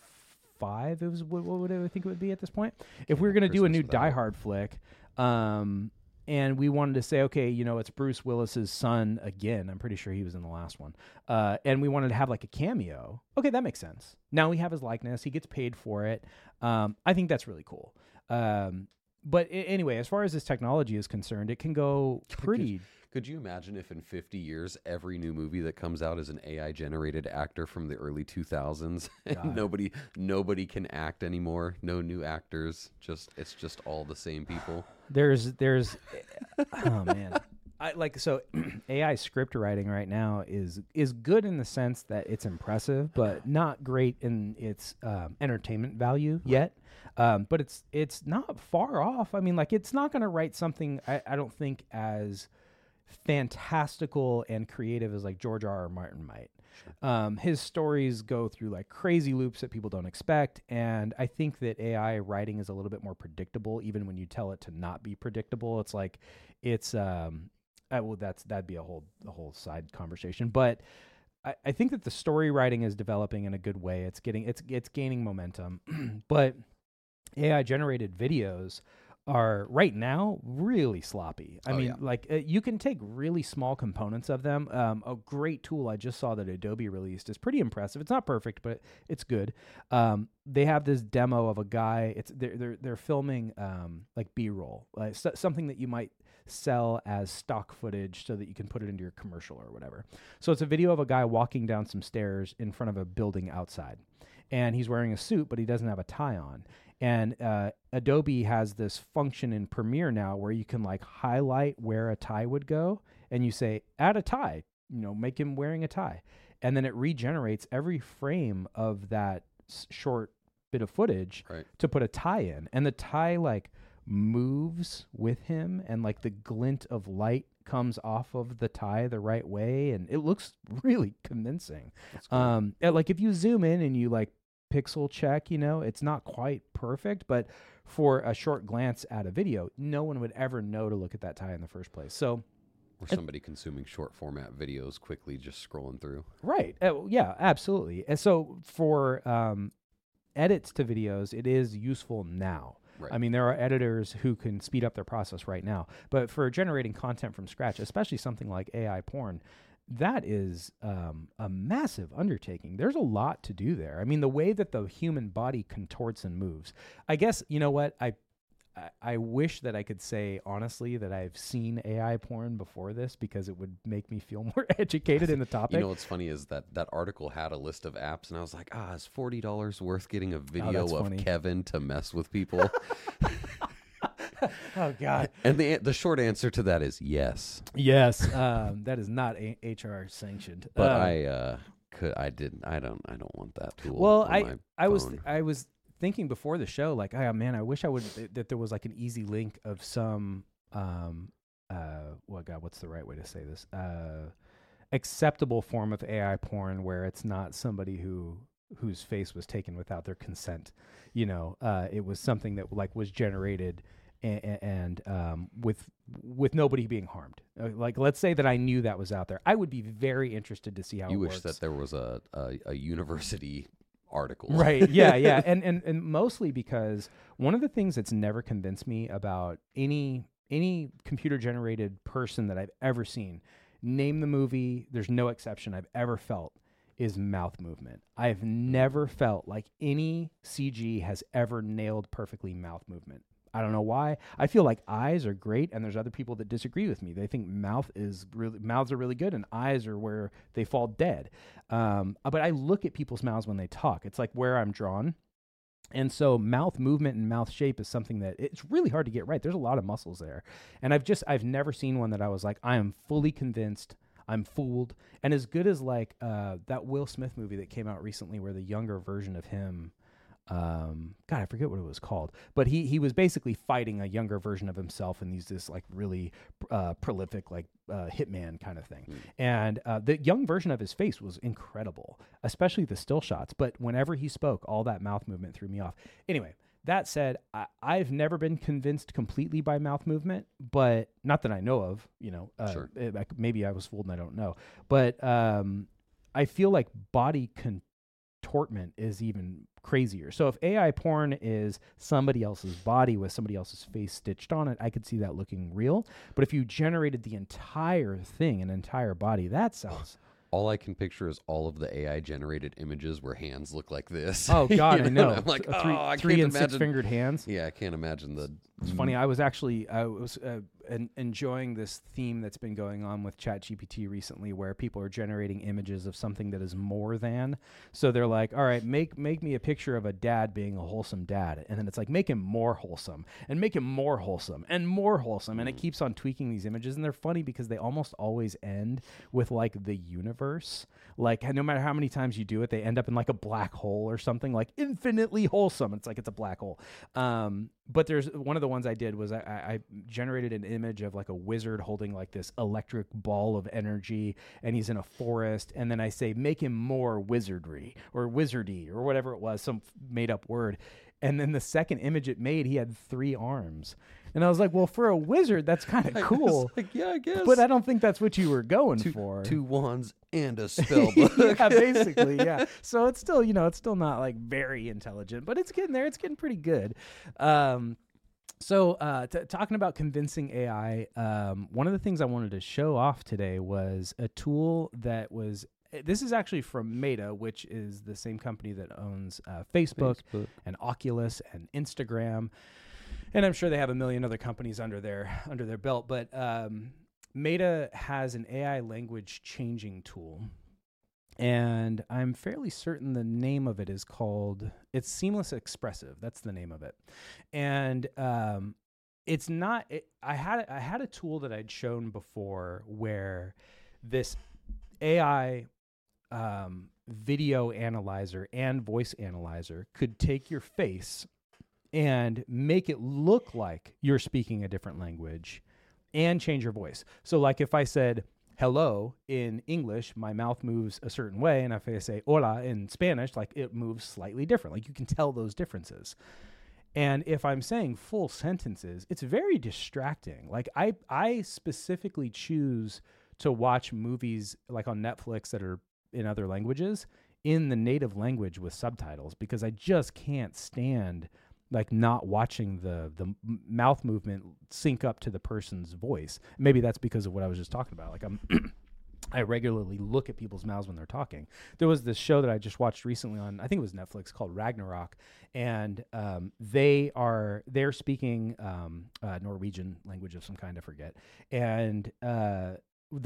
Five? It was what, what would I think it would be at this point? If we were going to do a new Die. Hard flick, um, and we wanted to say, okay, you know, it's Bruce Willis's son again. I'm pretty sure he was in the last one. Uh, and we wanted to have like a cameo. Okay, that makes sense. Now we have his likeness. He gets paid for it. Um, I think that's really cool. Um, but anyway, as far as this technology is concerned, it can go pretty. Could you imagine if in 50 years every new movie that comes out is an AI generated actor from the early 2000s and nobody nobody can act anymore, no new actors, just it's just all the same people. There's there's oh man. I like so AI script writing right now is is good in the sense that it's impressive, but not great in its um, entertainment value yet. Um, but it's it's not far off. I mean, like it's not going to write something I, I don't think as fantastical and creative as like George R. R. Martin might. Um, his stories go through like crazy loops that people don't expect, and I think that AI writing is a little bit more predictable, even when you tell it to not be predictable. It's like it's um, uh, well, that's that'd be a whole a whole side conversation, but. I, I think that the story writing is developing in a good way. It's getting it's it's gaining momentum, but AI generated videos are right now really sloppy. I Oh, mean, yeah. like uh, you can take really small components of them. Um, a great tool I just saw that Adobe released is pretty impressive. It's not perfect, but it's good. Um, they have this demo of a guy. It's they're they're, they're filming um, like B roll, like so, something that you might sell as stock footage so that you can put it into your commercial or whatever. So it's a video of a guy walking down some stairs in front of a building outside, and he's wearing a suit, but he doesn't have a tie on. And uh, Adobe has this function in Premiere now where you can like highlight where a tie would go, and you say add a tie, you know, make him wearing a tie, and then it regenerates every frame of that s- short bit of footage Right. to put a tie in, and the tie like moves with him, and like the glint of light comes off of the tie the right way, and it looks really convincing. Cool. Um, like if you zoom in and you like pixel check, you know, it's not quite perfect, but for a short glance at a video, no one would ever know to look at that tie in the first place. So, or somebody consuming short format videos quickly just scrolling through. right, uh, yeah, absolutely. And so for um, edits to videos, it is useful now. Right. I mean, there are editors who can speed up their process right now. But for generating content from scratch, especially something like AI porn, that is um, a massive undertaking. There's a lot to do there. I mean, the way that the human body contorts and moves. I guess you know what I. I- wish that I could say honestly that I've seen AI porn before this because it would make me feel more educated in the topic. You know what's funny is that that article had a list of apps, and I was like, ah, is forty dollars worth getting a video that's of funny. Kevin to mess with people? oh God. and the the short answer to that is yes. yes, um, that is not a- HR sanctioned. But Um, I uh, could I didn't I don't I don't want that tool. Well, I I was th- I was thinking before the show, like, oh man, I wish I would th- that there was like an easy link of some um uh what God, what's the right way to say this? Uh acceptable form of AI porn where it's not somebody who whose face was taken without their consent. You know, uh it was something that like was generated and, and um, with with nobody being harmed. Uh, like, let's say that I knew that was out there, I would be very interested to see how you wish works. that there was a, a a university article. Right. Yeah. Yeah. and, and and mostly because one of the things that's never convinced me about any any computer generated person that I've ever seen, name the movie, there's no exception I've ever felt is mouth movement. I've never felt like any CG has ever nailed perfectly mouth movement. I don't know why. I feel like eyes are great, and there's other people that disagree with me. They think mouth is really mouths are really good, and eyes are where they fall dead. Um, uh, but I look at people's mouths when they talk. It's like where I'm drawn. And so mouth movement and mouth shape is something that it's really hard to get right. There's a lot of muscles there. And I've just I've never seen one that I was like I am fully convinced I'm fooled. And as good as like uh, that Will Smith movie that came out recently where the younger version of him um god i forget what it was called but he he was basically fighting a younger version of himself and he's this like really uh prolific like uh hitman kind of thing and uh the young version of his face was incredible especially the still shots but whenever he spoke all that mouth movement threw me off anyway that said, I, I've never been convinced completely by mouth movement, but not that I know of. You know, uh, Sure. c- maybe I was fooled and I don't know. But um, I feel like body contortment is even crazier. So if AI porn is somebody else's body with somebody else's face stitched on it, I could see that looking real. But if you generated the entire thing, an entire body, that sounds. All I can picture is all of the AI generated images where hands look like this. Oh You God, I and know. I'm like, Th- oh, three, I three can't and six fingered hands. Yeah, I can't imagine the. It's funny. I was actually I was uh, en- enjoying this theme that's been going on with ChatGPT recently, where people are generating images of something that is more than. So they're like, "All right, make make me a picture of a dad being a wholesome dad," and then it's like, "Make him more wholesome, and make him more wholesome, and more wholesome," and it keeps on tweaking these images, and they're funny because they almost always end with like the universe. Like no matter how many times you do it, they end up in like a black hole or something like infinitely wholesome. It's like it's a black hole. Um, but there's one of the ones I did was I, I generated an image of like a wizard holding like this electric ball of energy, and he's in a forest. And then I say, make him more wizardry or wizardy or whatever it was, some made up word. And then the second image it made, he had three arms. And I was like, well, for a wizard, that's kind of cool. like, yeah, I guess. But I don't think that's what you were going two, for. two wands and a spell book. yeah, basically, yeah. So it's still, you know, it's still not like very intelligent, but it's getting there. It's getting pretty good. Um, so, uh, t- talking about convincing AI, um, one of the things I wanted to show off today was a tool that was. eh, This is actually from Meta, which is the same company that owns uh, Facebook, and Oculus and Instagram, and I'm sure they have a million other companies under their under their belt. But um, Meta has an AI language changing tool, and I'm fairly certain the name of it is called it's Seamless Expressive. That's the name of it, and um, it's not. It, I had I had a tool that I'd shown before where this AI um, video analyzer and voice analyzer could take your face and make it look like you're speaking a different language and change your voice. So, like if I said hello in English, my mouth moves a certain way. And if I say hola in Spanish, like it moves slightly different. Like you can tell those differences. And if I'm saying full sentences, it's very distracting. Like I I specifically choose to watch movies like on Netflix that are in other languages in the native language with subtitles because I just can't stand like not watching the the mouth movement sync up to the person's voice. Maybe that's because of what I was just talking about. Like I'm I regularly look at people's mouths when they're talking. There was this show that I just watched recently on I think it was Netflix called Ragnarok, and um, they are they're speaking um, uh, Norwegian language of some kind I forget, and uh,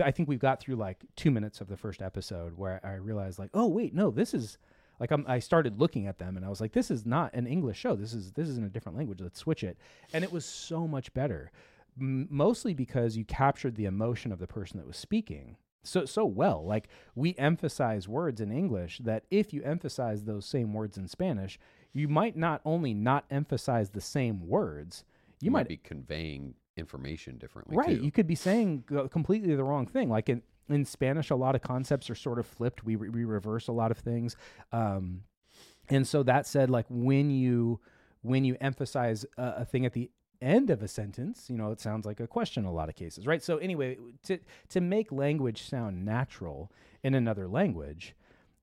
I think we've got through like two minutes of the first episode where I realized like oh wait no this is like I'm, I started looking at them and I was like this is not an English show. This is this is in a different language. Let's switch it. And it was so much better M- mostly because you captured the emotion of the person that was speaking so so well. Like we emphasize words in english that if you emphasize those same words in spanish you might not only not emphasize the same words you, You might, might be conveying information differently. right. too. you could be saying completely the wrong thing. Like in in spanish a lot of concepts are sort of flipped. We re- we reverse a lot of things. Um and so that said like when you when you emphasize a, a thing at the end of a sentence you know it sounds like a question in a lot of cases right? So anyway to to make language sound natural in another language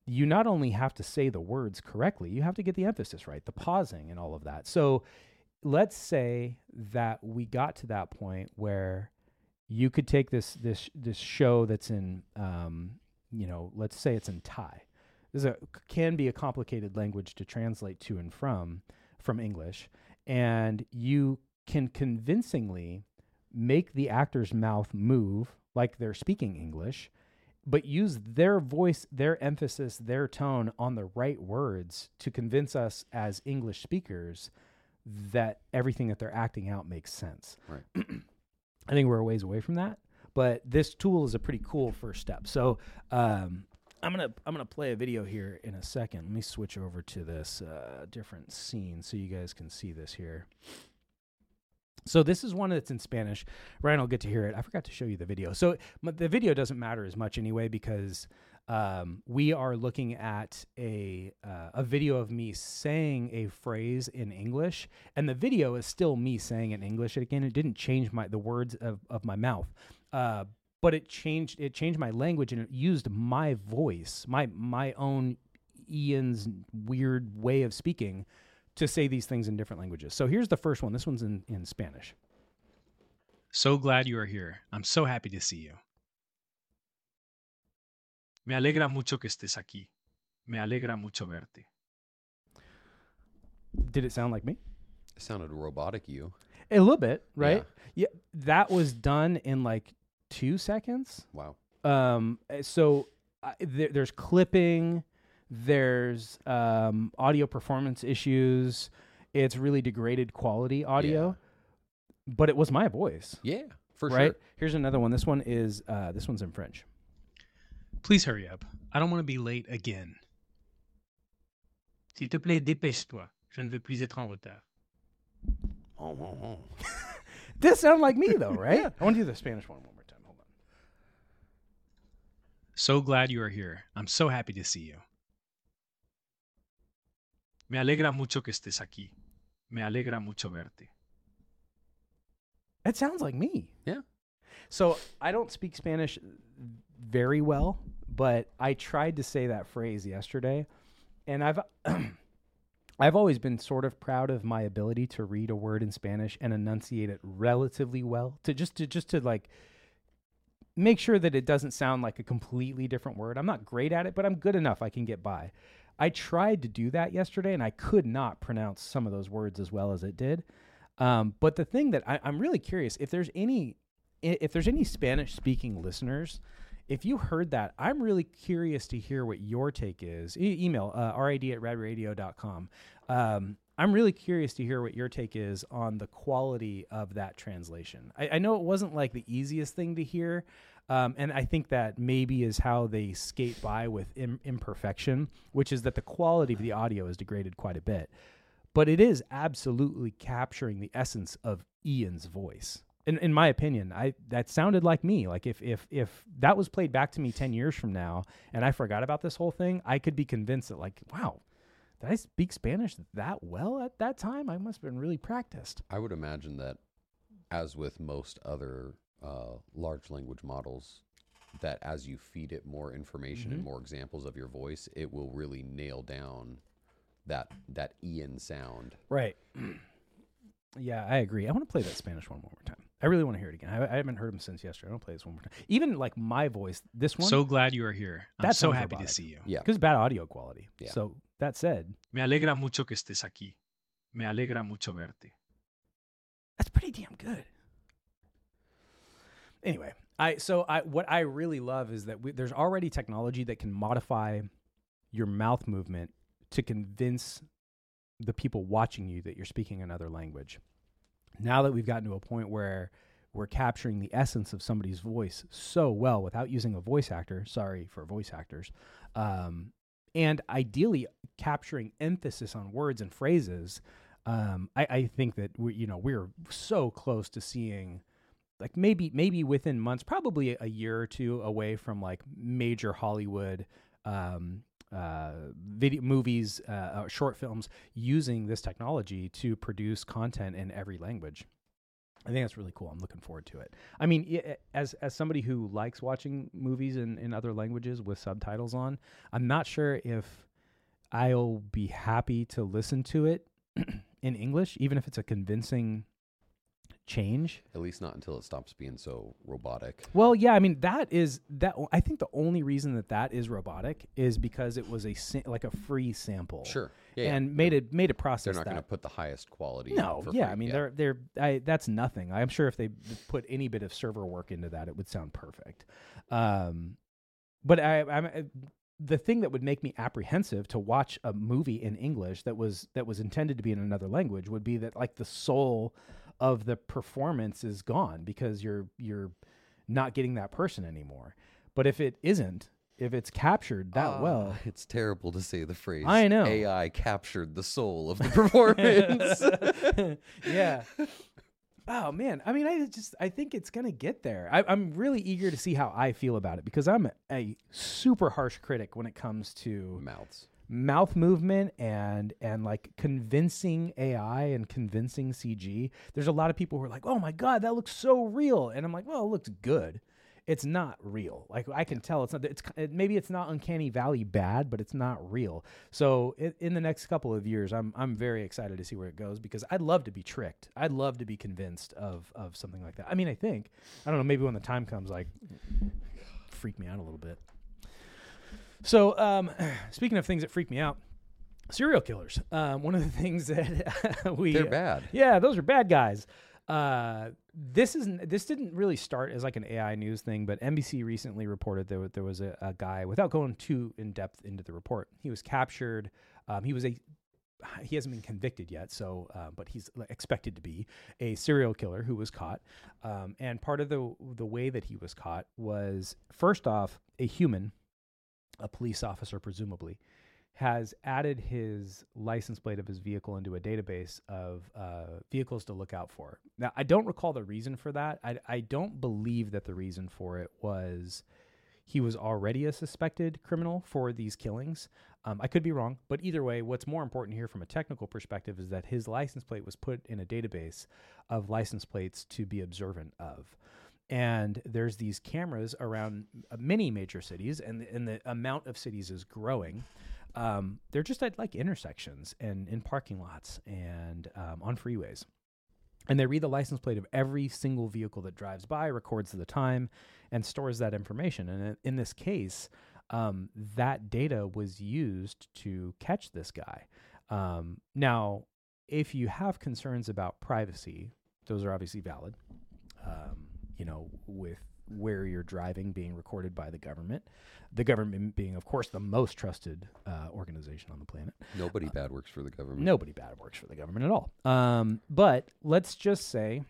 you not only have to say the words correctly you have to get the emphasis right the pausing and all of that. So let's say that we got to that point where you could take this this this show that's in um, you know let's say it's in Thai. This is a, can be a complicated language to translate to and from from English, and you can convincingly make the actor's mouth move like they're speaking English, but use their voice, their emphasis, their tone on the right words to convince us as English speakers that everything that they're acting out makes sense. Right. I think we're a ways away from that, but this tool is a pretty cool first step. So um, I'm gonna I'm gonna play a video here in a second. Let me switch over to this uh, different scene so you guys can see this here. So this is one that's in Spanish. Ryan will get to hear it. I forgot to show you the video. So the video doesn't matter as much anyway because um, we are looking at a uh, a video of me saying a phrase in English, and the video is still me saying it in English. Again, it didn't change my the words of, of my mouth, uh, but it changed it changed my language and it used my voice, my my own Ian's weird way of speaking to say these things in different languages. So here's the first one. This one's in in Spanish. So glad you are here. I'm so happy to see you. Me alegra mucho que estés aquí. Me alegra mucho verte. Did it sound like me? It sounded robotic. You. A little bit, right? Yeah. that was done in like two seconds. Wow. Um, uh, so uh, there, there's clipping, there's um, audio performance issues. It's really degraded quality audio, but it was my voice, Yeah, for right? sure. Here's another one. This one is uh, this one's in French. Please hurry up. I don't want to be late again. S'il te plaît, dépêche-toi. Je ne veux plus être en retard. Oh, oh, oh. This sounds like me though, right? I want to do the Spanish one one more time. Hold on. So glad you are here. I'm so happy to see you. Me alegra mucho que estés aquí. Me alegra mucho verte. That sounds like me. Yeah. So I don't speak Spanish very well, but I tried to say that phrase yesterday, and I've I've always been sort of proud of my ability to read a word in Spanish and enunciate it relatively well. To just to just to like make sure that it doesn't sound like a completely different word. I'm not great at it, but I'm good enough I can get by. I tried to do that yesterday, and I could not pronounce some of those words as well as it did. Um, but the thing that I, I'm really curious if there's any if there's any Spanish speaking listeners, if you heard that, I'm really curious to hear what your take is. E- email uh, rad at radradio.com. Um, I'm really curious to hear what your take is on the quality of that translation. I, I know it wasn't like the easiest thing to hear, um, and I think that maybe is how they skate by with Im- imperfection, which is that the quality of the audio is degraded quite a bit but it is absolutely capturing the essence of Ian's voice. In, in my opinion, I that sounded like me. Like if if if that was played back to me ten years from now, and I forgot about this whole thing, I could be convinced that like, wow, did I speak Spanish that well at that time? I must have been really practiced. I would imagine that, as with most other uh, large language models, that as you feed it more information and Mhm. more examples of your voice, it will really nail down that that Ian sound. Right. yeah, I agree. I want to play that Spanish one one more time. I really want to hear it again. I, I haven't heard him since yesterday. I want to play this one more time. Even like my voice, this one, So glad you are here. I'm so happy robotic. to see you. Yeah. because bad audio quality. Yeah. So that said, Me alegra mucho que estés aquí. Me alegra mucho verte. That's pretty damn good. Anyway, I so I what I really love is that we, there's already technology that can modify your mouth movement to convince the people watching you that you're speaking another language. Now that we've gotten to a point where we're capturing the essence of somebody's voice so well without using a voice actor, sorry for voice actors, um, and ideally capturing emphasis on words and phrases um, I, I think that we, you know, we're so close to seeing, like maybe maybe within months, probably a year or two away from like major Hollywood um, uh, video movies, uh, uh, short films using this technology to produce content in every language. I think that's really cool. I'm looking forward to it. I mean, i- as as somebody who likes watching movies in, in other languages with subtitles on, I'm not sure if I'll be happy to listen to it in English, even if it's a convincing change. At least not until it stops being so robotic. Well, yeah, I mean that is that. I think the only reason that that is robotic is because it was a like a free sample, Sure. Yeah. yeah. and made it made a process. They're not going to put the highest quality. No, yeah, free. I mean they're they're I, that's nothing. I'm sure if they put any bit of server work into that, it would sound perfect. Um, but I, I'm the thing that would make me apprehensive to watch a movie in English that was that was intended to be in another language would be that like the soul of the performance is gone because you're you're not getting that person anymore. But if it isn't, if it's captured that Ah, well, It's terrible to say the phrase. I know. AI captured the soul of the performance. yeah. Oh man, I mean, I just I think it's gonna get there. I, I'm really eager to see how I feel about it because I'm a super harsh critic when it comes to Mouths. Mouth movement and and like convincing AI and convincing CG. There's a lot of people who are like, "Oh my god, that looks so real," and I'm like, "Well, it looks good." It's not real. Like I can tell, it's not. It's it, maybe it's not uncanny valley bad, but it's not real. So i in the next couple of years, I'm I'm very excited to see where it goes because I'd love to be tricked. I'd love to be convinced of of something like that. I mean, I think I don't know. Maybe when the time comes, like freak me out a little bit. So, um, speaking of things that freak me out, serial killers. Um, one of the things that we They're bad. yeah, those are bad guys. Uh, this isn't. This didn't really start as like an AI news thing, but NBC recently reported there, there was a, a guy. Without going too in depth into the report, he was captured. Um, he was a. He hasn't been convicted yet, so uh, but he's expected to be a serial killer who was caught. Um, and part of the the way that he was caught was first off a human, a police officer presumably, has added his license plate of his vehicle into a database of uh, vehicles to look out for. Now, I don't recall the reason for that. I, I don't believe that the reason for it was he was already a suspected criminal for these killings. Um, I could be wrong, but either way, what's more important here from a technical perspective is that his license plate was put in a database of license plates to be observant of and there's these cameras around uh, many major cities and, and the amount of cities is growing. Um, they're just at like intersections and in parking lots and um, on freeways. And they read the license plate of every single vehicle that drives by records the time and stores that information. And in- in this case um, that data was used to catch this guy. Um, now if you have concerns about privacy those are obviously valid. Um, you know, with where you're driving being recorded by the government. The government being, of course, the most trusted uh, organization on the planet. Nobody bad works for the government. Nobody bad works for the government at all. Um, but let's just say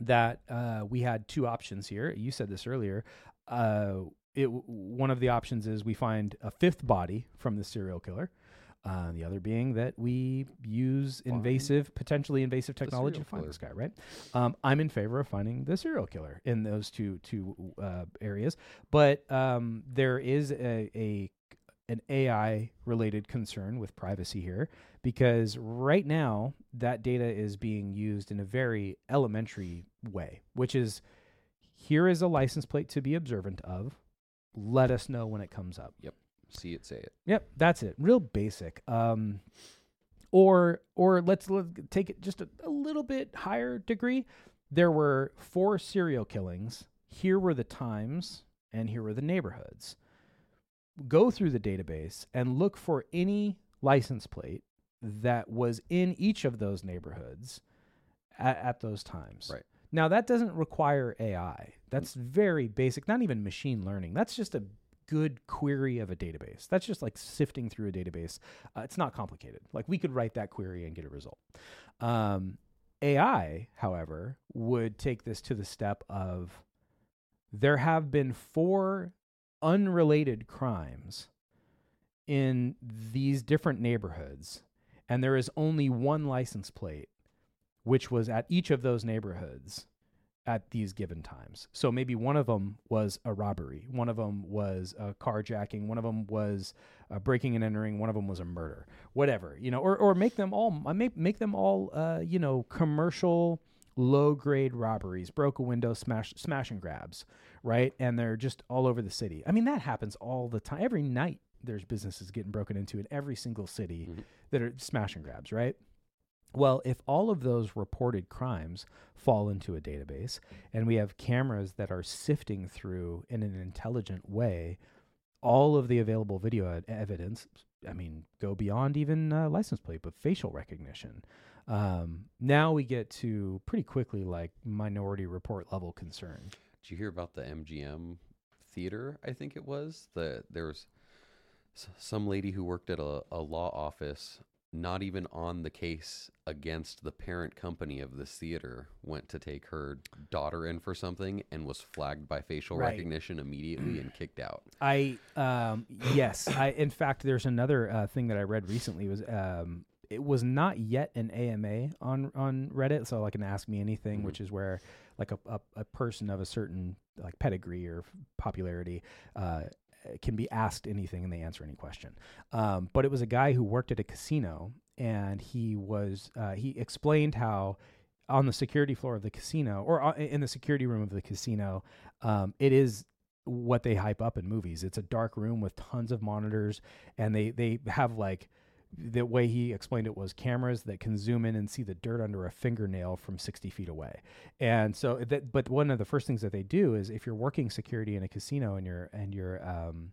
that uh, we had two options here. You said this earlier. Uh, it, one of the options is we find a fifth body from the serial killer. Uh, the other being that we use invasive, potentially invasive technology to find killer. this guy, right? Um, I'm in favor of finding the serial killer in those two two uh, areas, but um, there is a, a an AI related concern with privacy here because right now that data is being used in a very elementary way, which is here is a license plate to be observant of. Let us know when it comes up. See it, say it. Yep, that's it. Real basic. Um, or or let's, let take it just a, a little bit higher degree. There were four serial killings. Here were the times, and here were the neighborhoods. Go through the database and look for any license plate that was in each of those neighborhoods at, at those times. Right. Now that doesn't require AI. That's very basic. Not even machine learning. That's just a good query of a database. That's just like sifting through a database. Uh, it's not complicated. Like we could write that query and get a result. Um, AI, however, would take this to the step of there have been four unrelated crimes in these different neighborhoods, and there is only one license plate, which was at each of those neighborhoods at these given times. So maybe one of them was a robbery, one of them was a carjacking, one of them was uh, breaking and entering, one of them was a murder, whatever, you know, or or make them all uh, make make them all uh, you know commercial low grade robberies, broke a window, smash smash and grabs, right? And they're just all over the city. I mean that happens all the time. Every night there's businesses getting broken into in every single city Mhm. that are smash and grabs, right? Well, if all of those reported crimes fall into a database and we have cameras that are sifting through in an intelligent way all of the available video ed- evidence, I mean, go beyond even uh, license plate, but facial recognition. Um, now we get to pretty quickly like minority report level concern. Did you hear about the MGM theater? I think it was the there was some lady who worked at a, a law office, not even on the case against the parent company of this theater, went to take her daughter in for something and was flagged by facial Right. recognition immediately and kicked out. I um yes, I in fact there's another uh, thing that I read recently was um it was not yet an AMA on on Reddit, so like an Ask Me Anything, Mhm. which is where like a, a a person of a certain like pedigree or popularity uh, can be asked anything and they answer any question. Um, but it was a guy who worked at a casino and he was uh, he explained how on the security floor of the casino or in the security room of the casino, um, it is what they hype up in movies. It's a dark room with tons of monitors, and they they have like the way he explained it was cameras that can zoom in and see the dirt under a fingernail from 60 feet away. And so that but one of the first things that they do is if you're working security in a casino and you're and you're um,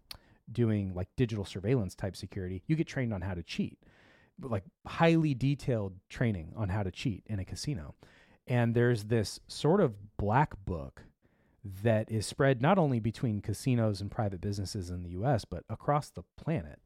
doing like digital surveillance type security, you get trained on how to cheat. Like highly detailed training on how to cheat in a casino. And there's this sort of black book that is spread not only between casinos and private businesses in the US, but across the planet,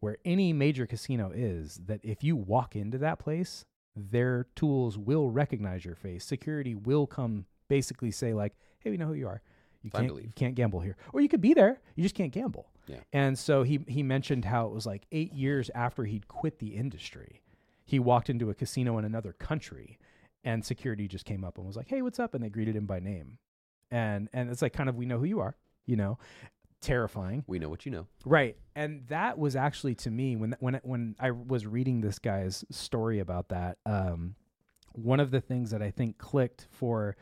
where any major casino is, that if you walk into that place, their tools will recognize your face. Security will come basically say, like, hey, we know who you are. You Time can't, you can't gamble here. Or you could be there, you just can't gamble. Yeah. And so he he mentioned how it was like eight years after he'd quit the industry, he walked into a casino in another country, and security just came up and was like, "Hey, what's up?" And they greeted him by name, and and it's like kind of we know who you are, you know, terrifying, We know what you know. right? And that was actually to me when when when I was reading this guy's story about that, um, one of the things that I think clicked for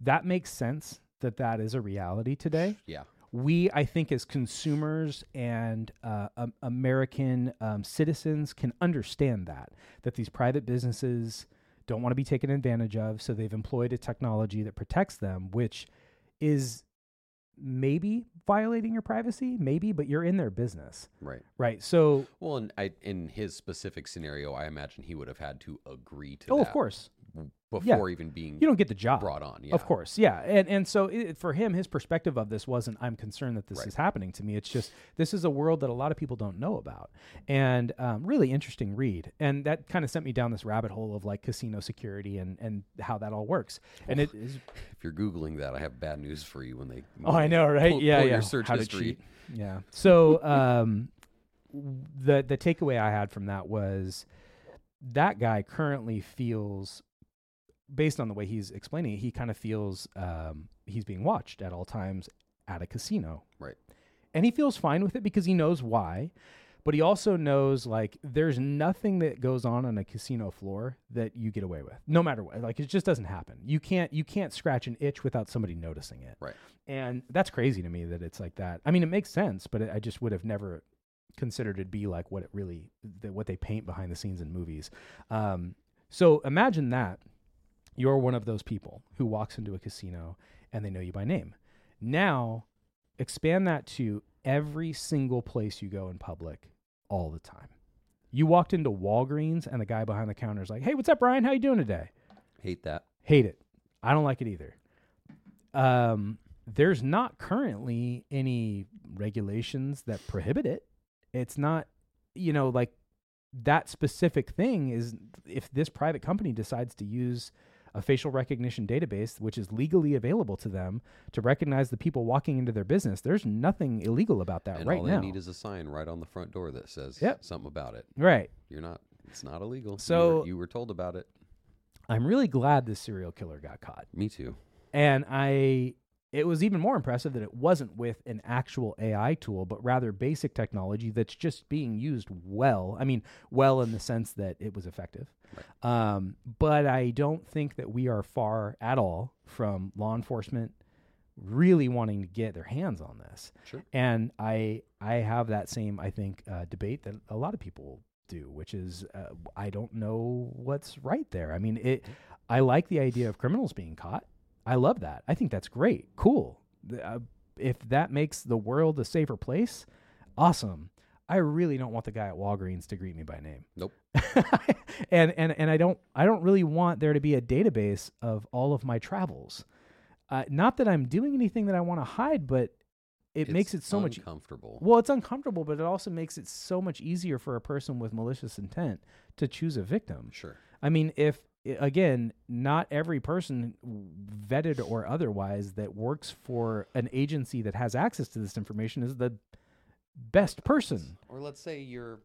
that makes sense that that is a reality today Yeah. we i think as consumers and uh, um, american um, citizens can understand that that these private businesses don't want to be taken advantage of so they've employed a technology that protects them which is maybe violating your privacy maybe but you're in their business. Right. right so Well, and I, in his specific scenario, I imagine he would have had to agree to oh that. of course before even being you don't get the job brought on. Yeah. Of course, yeah, and and so it, for him, his perspective of this wasn't I'm concerned that this Right. is happening to me. It's just this is a world that a lot of people don't know about, and um, really interesting read. And that kind of sent me down this rabbit hole of like casino security and and how that all works. And it is If you're googling that, I have bad news for you. When they oh, when I know, right? pull- yeah, pull yeah. Your search how history. Yeah. So um, the the takeaway I had from that was that guy currently feels based on the way he's explaining it, he kind of feels um, he's being watched at all times at a casino. Right. And he feels fine with it because he knows why. But he also knows like there's nothing that goes on on a casino floor that you get away with, no matter what. Like it just doesn't happen. You can't you can't scratch an itch without somebody noticing it. Right. And that's crazy to me that it's like that. I mean, it makes sense, but it, I just would have never considered it be like what it really that what they paint behind the scenes in movies. Um, so imagine that you're one of those people who walks into a casino and they know you by name. Now, expand that to every single place you go in public all the time. You walked into Walgreens and the guy behind the counter is like, "Hey, what's up, Brian? How you doing today?" Hate that. Hate it. I don't like it either. Um, there's not currently any regulations that prohibit it. It's not, you know, like that specific thing is if this private company decides to use a facial recognition database, which is legally available to them to recognize the people walking into their business, there's nothing illegal about that and right all now. they need is a sign right on the front door that says Yep. something about it. right. You're not. It's not illegal. You So- were, you were told about it. I'm really glad this serial killer got caught. Me too. And I it was even more impressive that it wasn't with an actual AI tool, but rather basic technology that's just being used well. I mean, well in the sense that it was effective. Um, but I don't think that we are far at all from law enforcement really wanting to get their hands on this. Sure. And I I have that same I think uh, debate that a lot of people do, which is uh, I don't know what's right there. I mean, it. I like the idea of criminals being caught. I love that. I think that's great. Cool. Uh, if that makes the world a safer place, awesome. I really don't want the guy at Walgreens to greet me by name. Nope. and and and I don't I don't really want there to be a database of all of my travels. Uh, not that I'm doing anything that I want to hide, but it makes it It's so much uncomfortable. well, it's uncomfortable, but it also makes it so much easier for a person with malicious intent to choose a victim. Sure. I mean, if again, not every person vetted or otherwise that works for an agency that has access to this information is the best person. Or let's say you're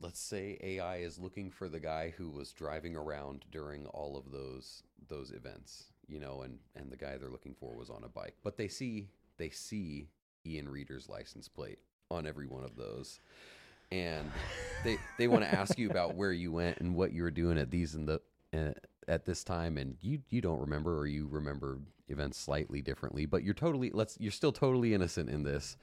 let's say AI is looking for the guy who was driving around during all of those those events, you know, and and the guy they're looking for was on a bike, but they see they see Ian Reader's license plate on every one of those, and they they want to ask you about where you went and what you were doing at these and the uh, at this time, and you you don't remember or you remember events slightly differently, but you're totally let's you're still totally innocent in this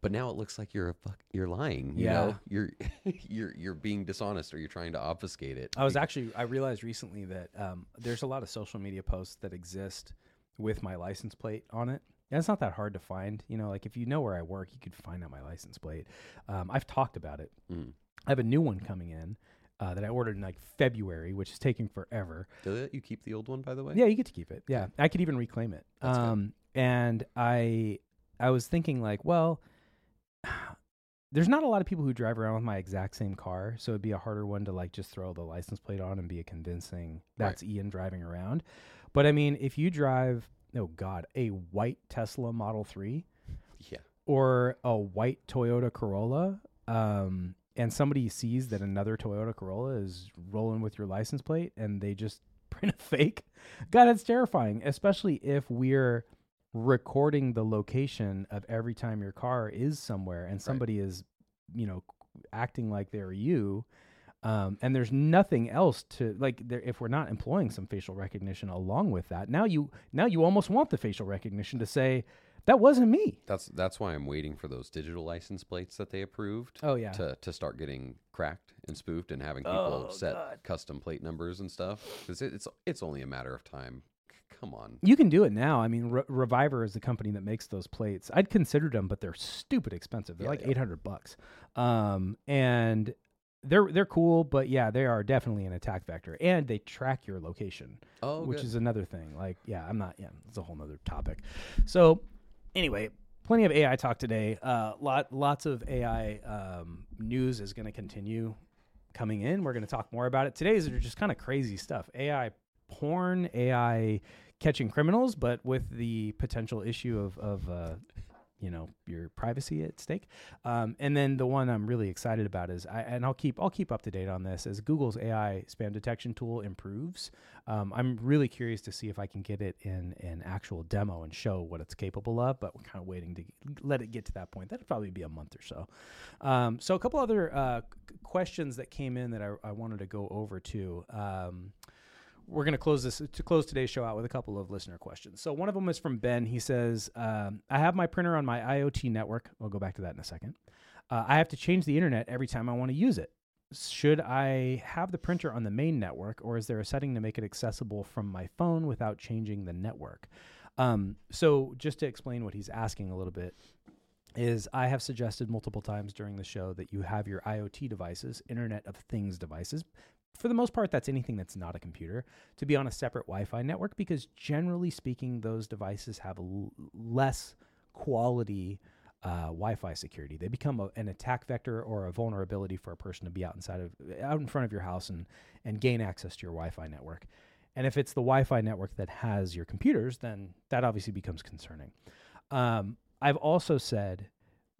but now it looks like you're a fuck, you're lying. You Yeah. know, you're you're you're being dishonest or you're trying to obfuscate it. I was actually I realized recently that um, there's a lot of social media posts that exist with my license plate on it. And it's not that hard to find. You know, like if you know where I work, you could find out my license plate. Um, I've talked about it. Mm. I have a new one coming in uh, that I ordered in like February, which is taking forever. Do they you keep the old one, by the way? Yeah, you get to keep it. Yeah, I could even reclaim it. That's good. um, and I I was thinking like, well, there's not a lot of people who drive around with my exact same car, so it'd be a harder one to like just throw the license plate on and be a convincing that's Ian driving around. But I mean, if you drive, oh god, a white Tesla Model 3 Yeah. or a white Toyota Corolla, um, and somebody sees that another Toyota Corolla is rolling with your license plate and they just print a fake, God, it's terrifying, especially if we're recording the location of every time your car is somewhere and somebody is, you know, acting like they're you. Um, and there's nothing else to like there, if we're not employing some facial recognition along with that now you now you almost want the facial recognition to say that wasn't me That's that's why I'm waiting for those digital license plates that they approved oh yeah to to start getting cracked and spoofed and having people Oh, set God. custom plate numbers and stuff. Because it, it's it's only a matter of time. C- Come on. You can do it now. I mean, Re- Reviver is the company that makes those plates. I'd considered them, but they're stupid expensive. They're Yeah, like they eight hundred bucks, um, and they're they're cool. But yeah, they are definitely an attack vector, and they track your location, Oh, which good. is another thing. Like, yeah, I'm not. Yeah, it's a whole nother topic. So, anyway, plenty of AI talk today. Uh, lot lots of AI um, news is going to continue coming in. We're going to talk more about it. Today's are just kind of crazy stuff. AI porn, AI catching criminals, but with the potential issue of of uh, you know your privacy at stake. Um, and then the one I'm really excited about is I and I'll keep I'll keep up to date on this as Google's AI spam detection tool improves. Um, I'm really curious to see if I can get it in an actual demo and show what it's capable of. But we're kind of waiting to let it get to that point. That'd probably be a month or so. Um, so a couple other uh, questions that came in that I, I wanted to go over to. We're going to close this to close today's show out with a couple of listener questions. So one of them is from Ben. He says, um, "I have my printer on my IoT network. I'll go back to that in a second. Uh, I have to change the internet every time I want to use it. Should I have the printer on the main network, or is there a setting to make it accessible from my phone without changing the network?" Um, so just to explain what he's asking a little bit is I have suggested multiple times during the show that you have your IoT devices, Internet of Things devices. For the most part, that's anything that's not a computer, to be on a separate Wi Fi network because generally speaking, those devices have l- less quality uh, Wi Fi security. They become a, an attack vector or a vulnerability for a person to be out inside of out in front of your house and, and gain access to your Wi Fi network. And if it's the Wi Fi network that has your computers, then that obviously becomes concerning. Um, I've also said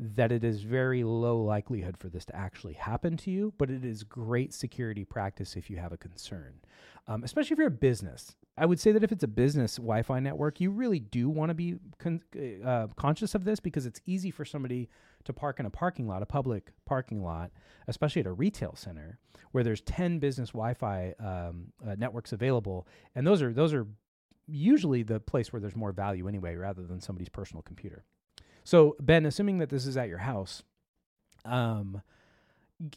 that it is very low likelihood for this to actually happen to you, but it is great security practice if you have a concern, um, especially if you're a business. I would say that if it's a business Wi Fi network, you really do want to be con- uh, conscious of this because it's easy for somebody to park in a parking lot, a public parking lot, especially at a retail center where there's 10 business Wi Fi um, uh, networks available. And those are, those are usually the place where there's more value anyway, rather than somebody's personal computer. So Ben, assuming that this is at your house, um,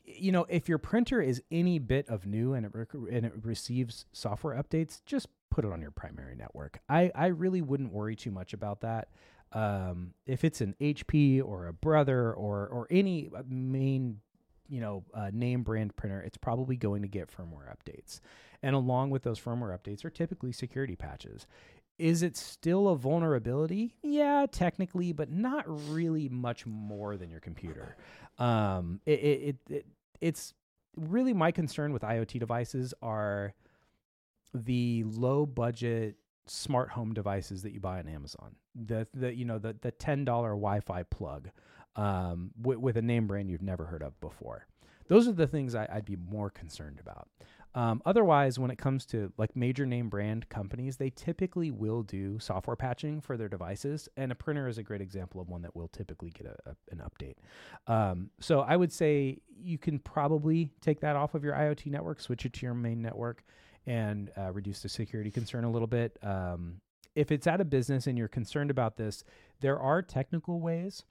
you know, if your printer is any bit of new and it rec- and it receives software updates, just put it on your primary network. I I really wouldn't worry too much about that. Um, if it's an HP or a Brother or or any uh, main you know uh, name brand printer, it's probably going to get firmware updates. And along with those firmware updates are typically security patches. Is it still a vulnerability? Yeah, technically, but not really much more than your computer. Um, it, it, it, it it's really my concern with IoT devices are the low budget smart home devices that you buy on Amazon. The the you know the the ten dollar Wi-Fi plug um, with, with a name brand you've never heard of before. those are the things I, I'd be more concerned about. Um, otherwise, when it comes to like major name brand companies, they typically will do software patching for their devices, and a printer is a great example of one that will typically get a, a, an update. Um, so I would say you can probably take that off of your IoT network, switch it to your main network, and uh, reduce the security concern a little bit. Um, if it's out of business and you're concerned about this, there are technical ways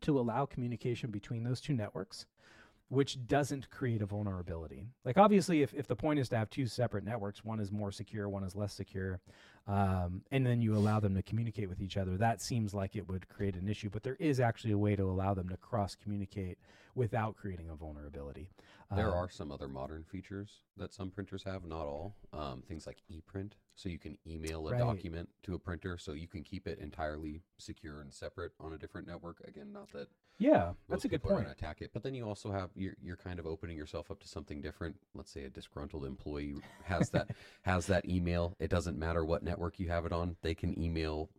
to allow communication between those two networks which doesn't create a vulnerability. Like obviously, if, if the point is to have two separate networks, one is more secure, one is less secure, um, and then you allow them to communicate with each other, that seems like it would create an issue. But there is actually a way to allow them to cross communicate without creating a vulnerability. There Um, are some other modern features that some printers have, not all. Um, things like ePrint, so you can email a Right. document to a printer, so you can keep it entirely secure and separate on a different network. Again, not that Yeah, that's a good point. attack it, but then you also have you're you're kind of opening yourself up to something different. Let's say a disgruntled employee has that has that email. It doesn't matter what network you have it on; they can email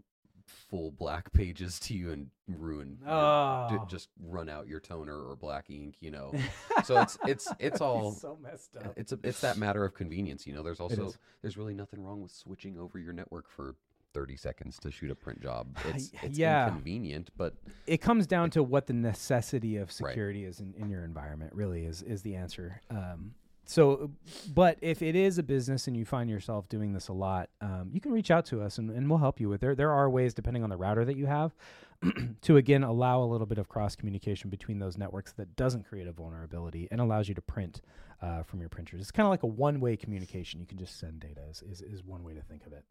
full black pages to you and ruin, your- d- Oh. just run out your toner or black ink. You know, so it's it's it's all so messed up. it's a, it's that matter of convenience. You know, there's also there's really nothing wrong with switching over your network for 30 seconds to shoot a print job. It's, it's Yeah. inconvenient, but it comes down to what the necessity of Right. security is in, in your environment really is is the answer um, so but if it is a business and you find yourself doing this a lot um, you can reach out to us and, and we'll help you with there there are ways depending on the router that you have to again allow a little bit of cross communication between those networks that doesn't create a vulnerability and allows you to print uh, from your printers it's kind of like a one way communication you can just send data is, is, is one way to think of it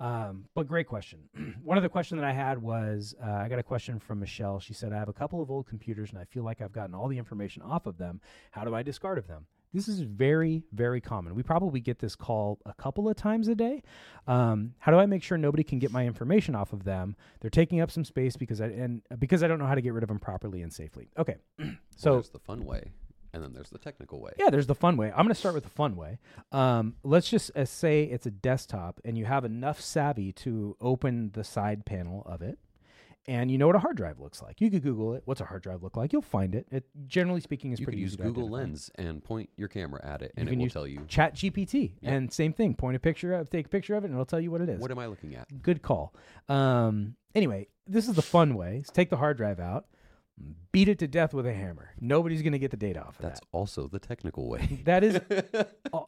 um, but great question. One other question that I had was uh, I got a question from Michelle. She said, I have a couple of old computers and I feel like I've gotten all the information off of them. How do I discard of them? This is very, very common. We probably get this call a couple of times a day. Um, how do I make sure nobody can get my information off of them? They're taking up some space because I and because I don't know how to get rid of them properly and safely. Okay, so so there's the fun way, and then there's the technical way. yeah, there's the fun way. I'm going to start with the fun way. Um, let's just uh, say it's a desktop and you have enough savvy to open the side panel of it. And you know what a hard drive looks like. You could Google it. What's a hard drive look like? You'll find it. It generally speaking is you could pretty use easy to Google. Lens and point your camera at it, and can it will tell you Chat GPT Yep. and same thing. Point a picture of, take a picture of it, and it'll tell you what it is. what am I looking at. Good call. Um, anyway, this is the fun way. Is take the hard drive out, beat it to death with a hammer. Nobody's going to get the data off of That's that. also the technical way. That is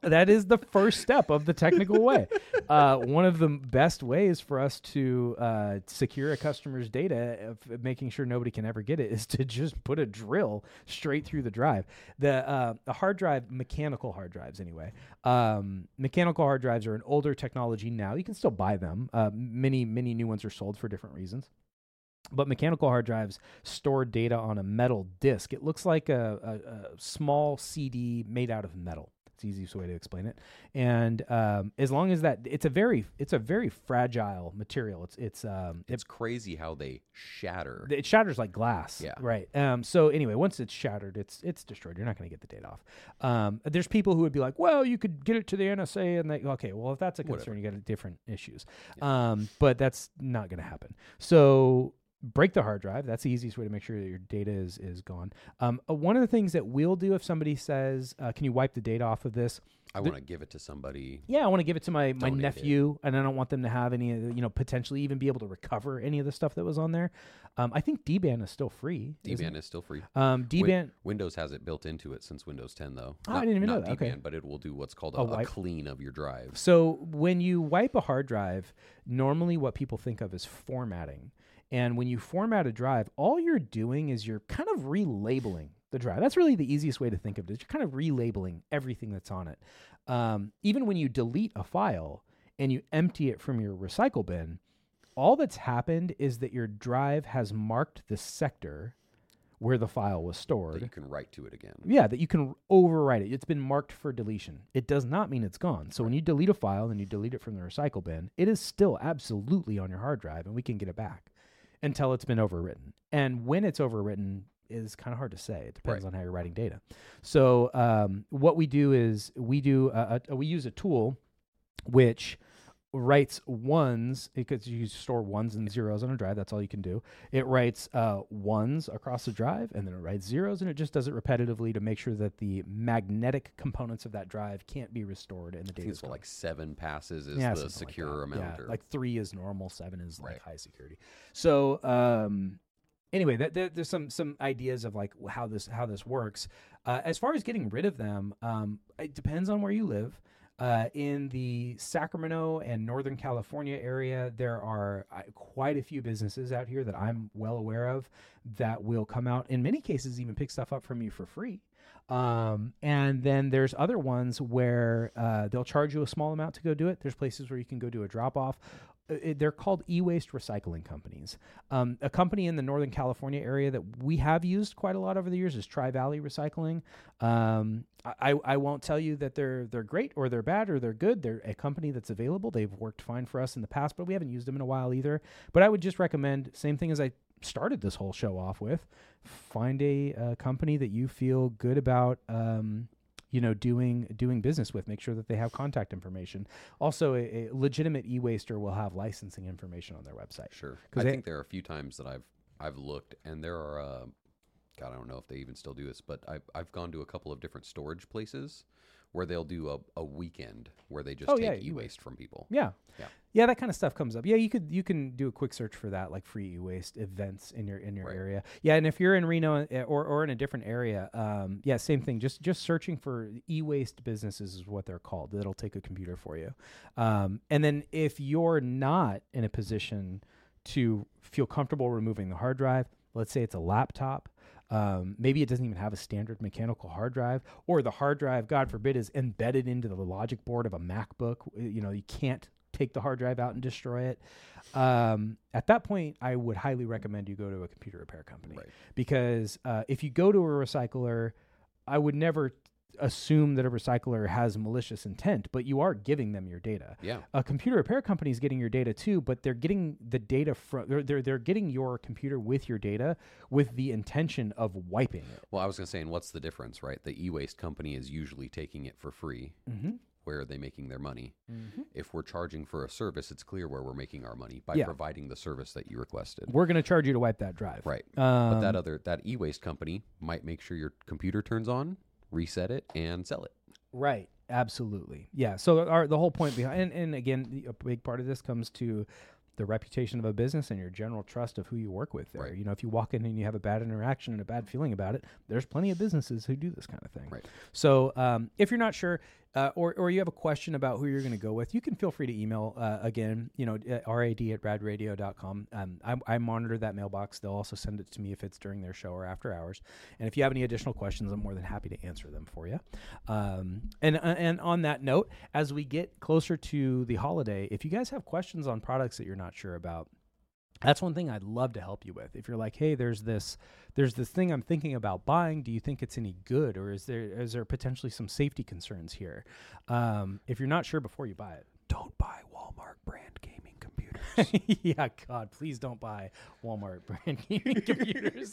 that is the first step of the technical way. Uh, one of the best ways for us to uh, secure a customer's data, of making sure nobody can ever get it, is to just put a drill straight through the drive. The uh, the hard drive, mechanical hard drives anyway. Um, mechanical hard drives are an older technology now. You can still buy them. Uh, many many new ones are sold for different reasons. But mechanical hard drives store data on a metal disk. It looks like a, a, a small CD made out of metal. It's the easiest way to explain it. And um, as long as that, it's a very, it's a very fragile material. It's, it's, um, it's crazy how they shatter. it shatters like glass. Yeah. Right. Um, so anyway, once it's shattered, it's it's destroyed. You're not going to get the data off. Um, there's people who would be like, well, you could get it to the NSA, and they okay. Well, if that's a concern, Whatever. you got different issues. Um, but that's not going to happen. So break the hard drive. That's the easiest way to make sure that your data is is gone. Um, uh, one of the things that we'll do if somebody says, uh, "Can you wipe the data off of this?" I want to give it to somebody. Yeah, I want to give it to my, my Donate nephew, and I don't want them to have any, of the- you know, potentially even be able to recover any of the stuff that was on there. Um, I think DBAN is still free. DBAN is still free. Um. Windows has it built into it since Windows 10, though. Oh, I didn't even know that. Okay. DBAN, but it will do what's called a, A a clean of your drive. So when you wipe a hard drive, normally what people think of is formatting. And when you format a drive, all you're doing is you're kind of relabeling the drive. That's really the easiest way to think of it. you're kind of relabeling everything that's on it. Um, even when you delete a file and you empty it from your recycle bin, all that's happened is that your drive has marked the sector where the file was stored. That you can write to it again. Yeah, that you can overwrite it. It's been marked for deletion. It does not mean it's gone. So when you delete a file and you delete it from the recycle bin, it is still absolutely on your hard drive and we can get it back until it's been overwritten. And when it's overwritten is kind of hard to say. It depends Right. on how you're writing data. So um, what we do is we do a, a, we use a tool which writes ones because you store ones and zeros on a drive. That's all you can do. It writes uh, ones across the drive, and then it writes zeros, and it just does it repetitively to make sure that the magnetic components of that drive can't be restored in the data. it's store. like seven passes is Yeah, the something like secure amount. Yeah, or, like three is normal, seven is like Right. high security. So um, anyway, that, that, there's some some ideas of like how this how this works. Uh, as far as getting rid of them, um, it depends on where you live. Uh, in the Sacramento and Northern California area, there are uh, quite a few businesses out here that I'm well aware of that will come out. In many cases, even pick stuff up from you for free. Um, and then there's other ones where uh, they'll charge you a small amount to go do it. There's places where you can go do a drop off. Uh, they're called e-waste recycling companies. Um, a company in the Northern California area that we have used quite a lot over the years is Tri Valley Recycling. Um, I, I- won't tell you that they're they're great or they're bad or they're good. They're a company that's available. They've worked fine for us in the past, but we haven't used them in a while either. But I would just recommend same thing as I started this whole show off with: find a, uh company that you feel good about. Um, you know, doing doing business with. Make sure that they have contact information. Also, a, a legitimate e-waster will have licensing information on their website. Sure. I they- think there are a few times that I've I've looked, and there are. Uh, God, I don't know if they even still do this, but I've I've gone to a couple of different storage places where they'll do a, a weekend where they just Oh, take yeah, e e-waste. from people. Yeah. Yeah. Yeah, that kind of stuff comes up. Yeah, you could you can do a quick search for that, like free e-waste events in your in your Right. area. Yeah, and if you're in Reno uh, or or in a different area, um, yeah, same thing. Just just searching for e-waste businesses is what they're called. That'll take a computer for you. Um, and then if you're not in a position to feel comfortable removing the hard drive, let's say it's a laptop. Um, maybe it doesn't even have a standard mechanical hard drive, or the hard drive, God forbid, is embedded into the logic board of a MacBook. You know, you can't take the hard drive out and destroy it. Um, at that point, I would highly recommend you go to a computer repair company Right. because uh, if you go to a recycler, I would never assume that a recycler has malicious intent, but you are giving them your data Yeah. a computer repair company is getting your data too, but they're getting the data from they're, they're they're getting your computer with your data with the intention of wiping it. Well, I was gonna say, and what's the difference, right? The e waste company is usually taking it for free. Mm-hmm. Where are they making their money? Mm-hmm. If we're charging for a service, it's clear where we're making our money by Yeah. providing the service that you requested. We're going to charge you to wipe that drive. Right. Um, But that other that e waste company might make sure your computer turns on, reset it, and sell it. Right. Absolutely. Yeah. So our the whole point behind and, and again the- a big part of this comes to the reputation of a business and your general trust of who you work with there. Right. You know, if you walk in and you have a bad interaction and a bad feeling about it, there's plenty of businesses who do this kind of thing. Right. So um, if you're not sure uh, or, or you have a question about who you're going to go with, you can feel free to email uh, again, you know, rad at radradio.com. Um, I, I monitor that mailbox. They'll also send it to me if it's during their show or after hours. And if you have any additional questions, I'm more than happy to answer them for you. Um, and, uh, and on that note, as we get closer to the holiday, if you guys have questions on products that you're not sure about, that's one thing I'd love to help you with. If you're like, hey, there's this there's this thing I'm thinking about buying. Do you think it's any good, or is there is there potentially some safety concerns here? Um, if you're not sure before you buy it, Don't buy Walmart brand gaming. yeah, God, please don't buy Walmart brand gaming computers.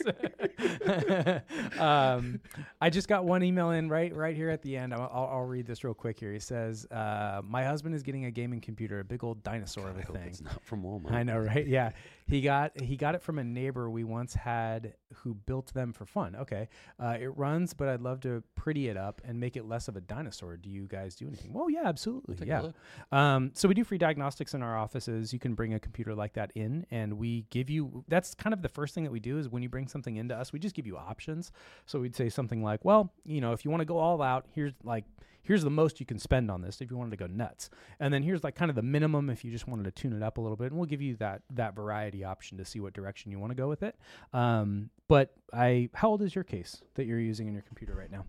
um, I just got one email in right right here at the end. I'll, I'll, I'll read this real quick here. He says, uh, "My husband is getting a gaming computer, a big old dinosaur of I a hope thing." it's not from Walmart. I know, right? Yeah, he got he got it from a neighbor we once had who built them for fun. Okay, uh, it runs, but I'd love to pretty it up and make it less of a dinosaur. Do you guys do anything? Well, yeah, absolutely. Take yeah. Um, so we do free diagnostics in our offices. You can bring a computer like that in, and we give you. That's kind of the first thing that we do is when you bring something into us, we just give you options. So we'd say something like, well, you know, if you want to go all out, here's like here's the most you can spend on this if you wanted to go nuts, and then here's like kind of the minimum if you just wanted to tune it up a little bit, and we'll give you that that variety option to see what direction you want to go with it. Um, but I, how old is your case that you're using in your computer right now?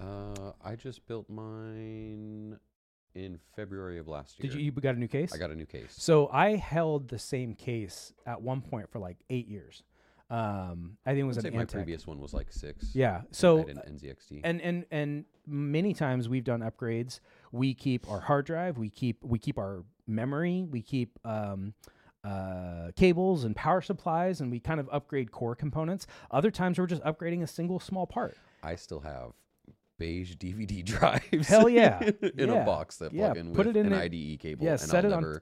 Uh, I just built mine in February of last year. Did you you got a new case? I got a new case. So I held the same case at one point for like eight years. Um, I think it was I'd an say my Antec. previous one was like six. Yeah. I So an NZXT. and and and many times we've done upgrades. We keep our hard drive. We keep we keep our memory. We keep um, uh, cables and power supplies, and we kind of upgrade core components. Other times we're just upgrading a single small part. I still have beige DVD drives. Hell yeah. in Yeah. a box that Yeah, plug in put with it in an the- IDE cable. yeah, and set it on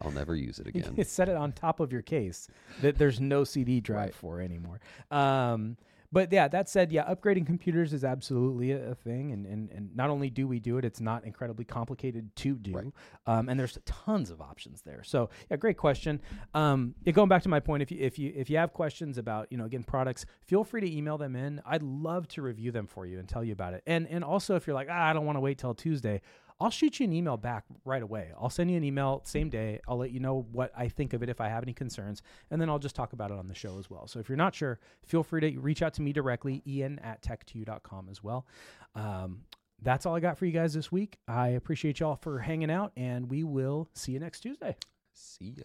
I'll never use it again. set it on top of your case that there's no CD drive Right. for anymore. Um, but yeah, that said, yeah, upgrading computers is absolutely a, a thing, and, and and not only do we do it, it's not incredibly complicated to do, Right. um, and there's tons of options there. So yeah, great question. Um, yeah, going back to my point, if you if you if you have questions about you know again products, feel free to email them in. I'd love to review them for you and tell you about it. And and also if you're like ah, I don't want to wait till Tuesday. I'll shoot you an email back right away. I'll send you an email same day. I'll let you know what I think of it if I have any concerns, and then I'll just talk about it on the show as well. So if you're not sure, feel free to reach out to me directly, ian at tech2u.com as well. Um, that's all I got for you guys this week. I appreciate y'all for hanging out, and we will see you next Tuesday. See ya.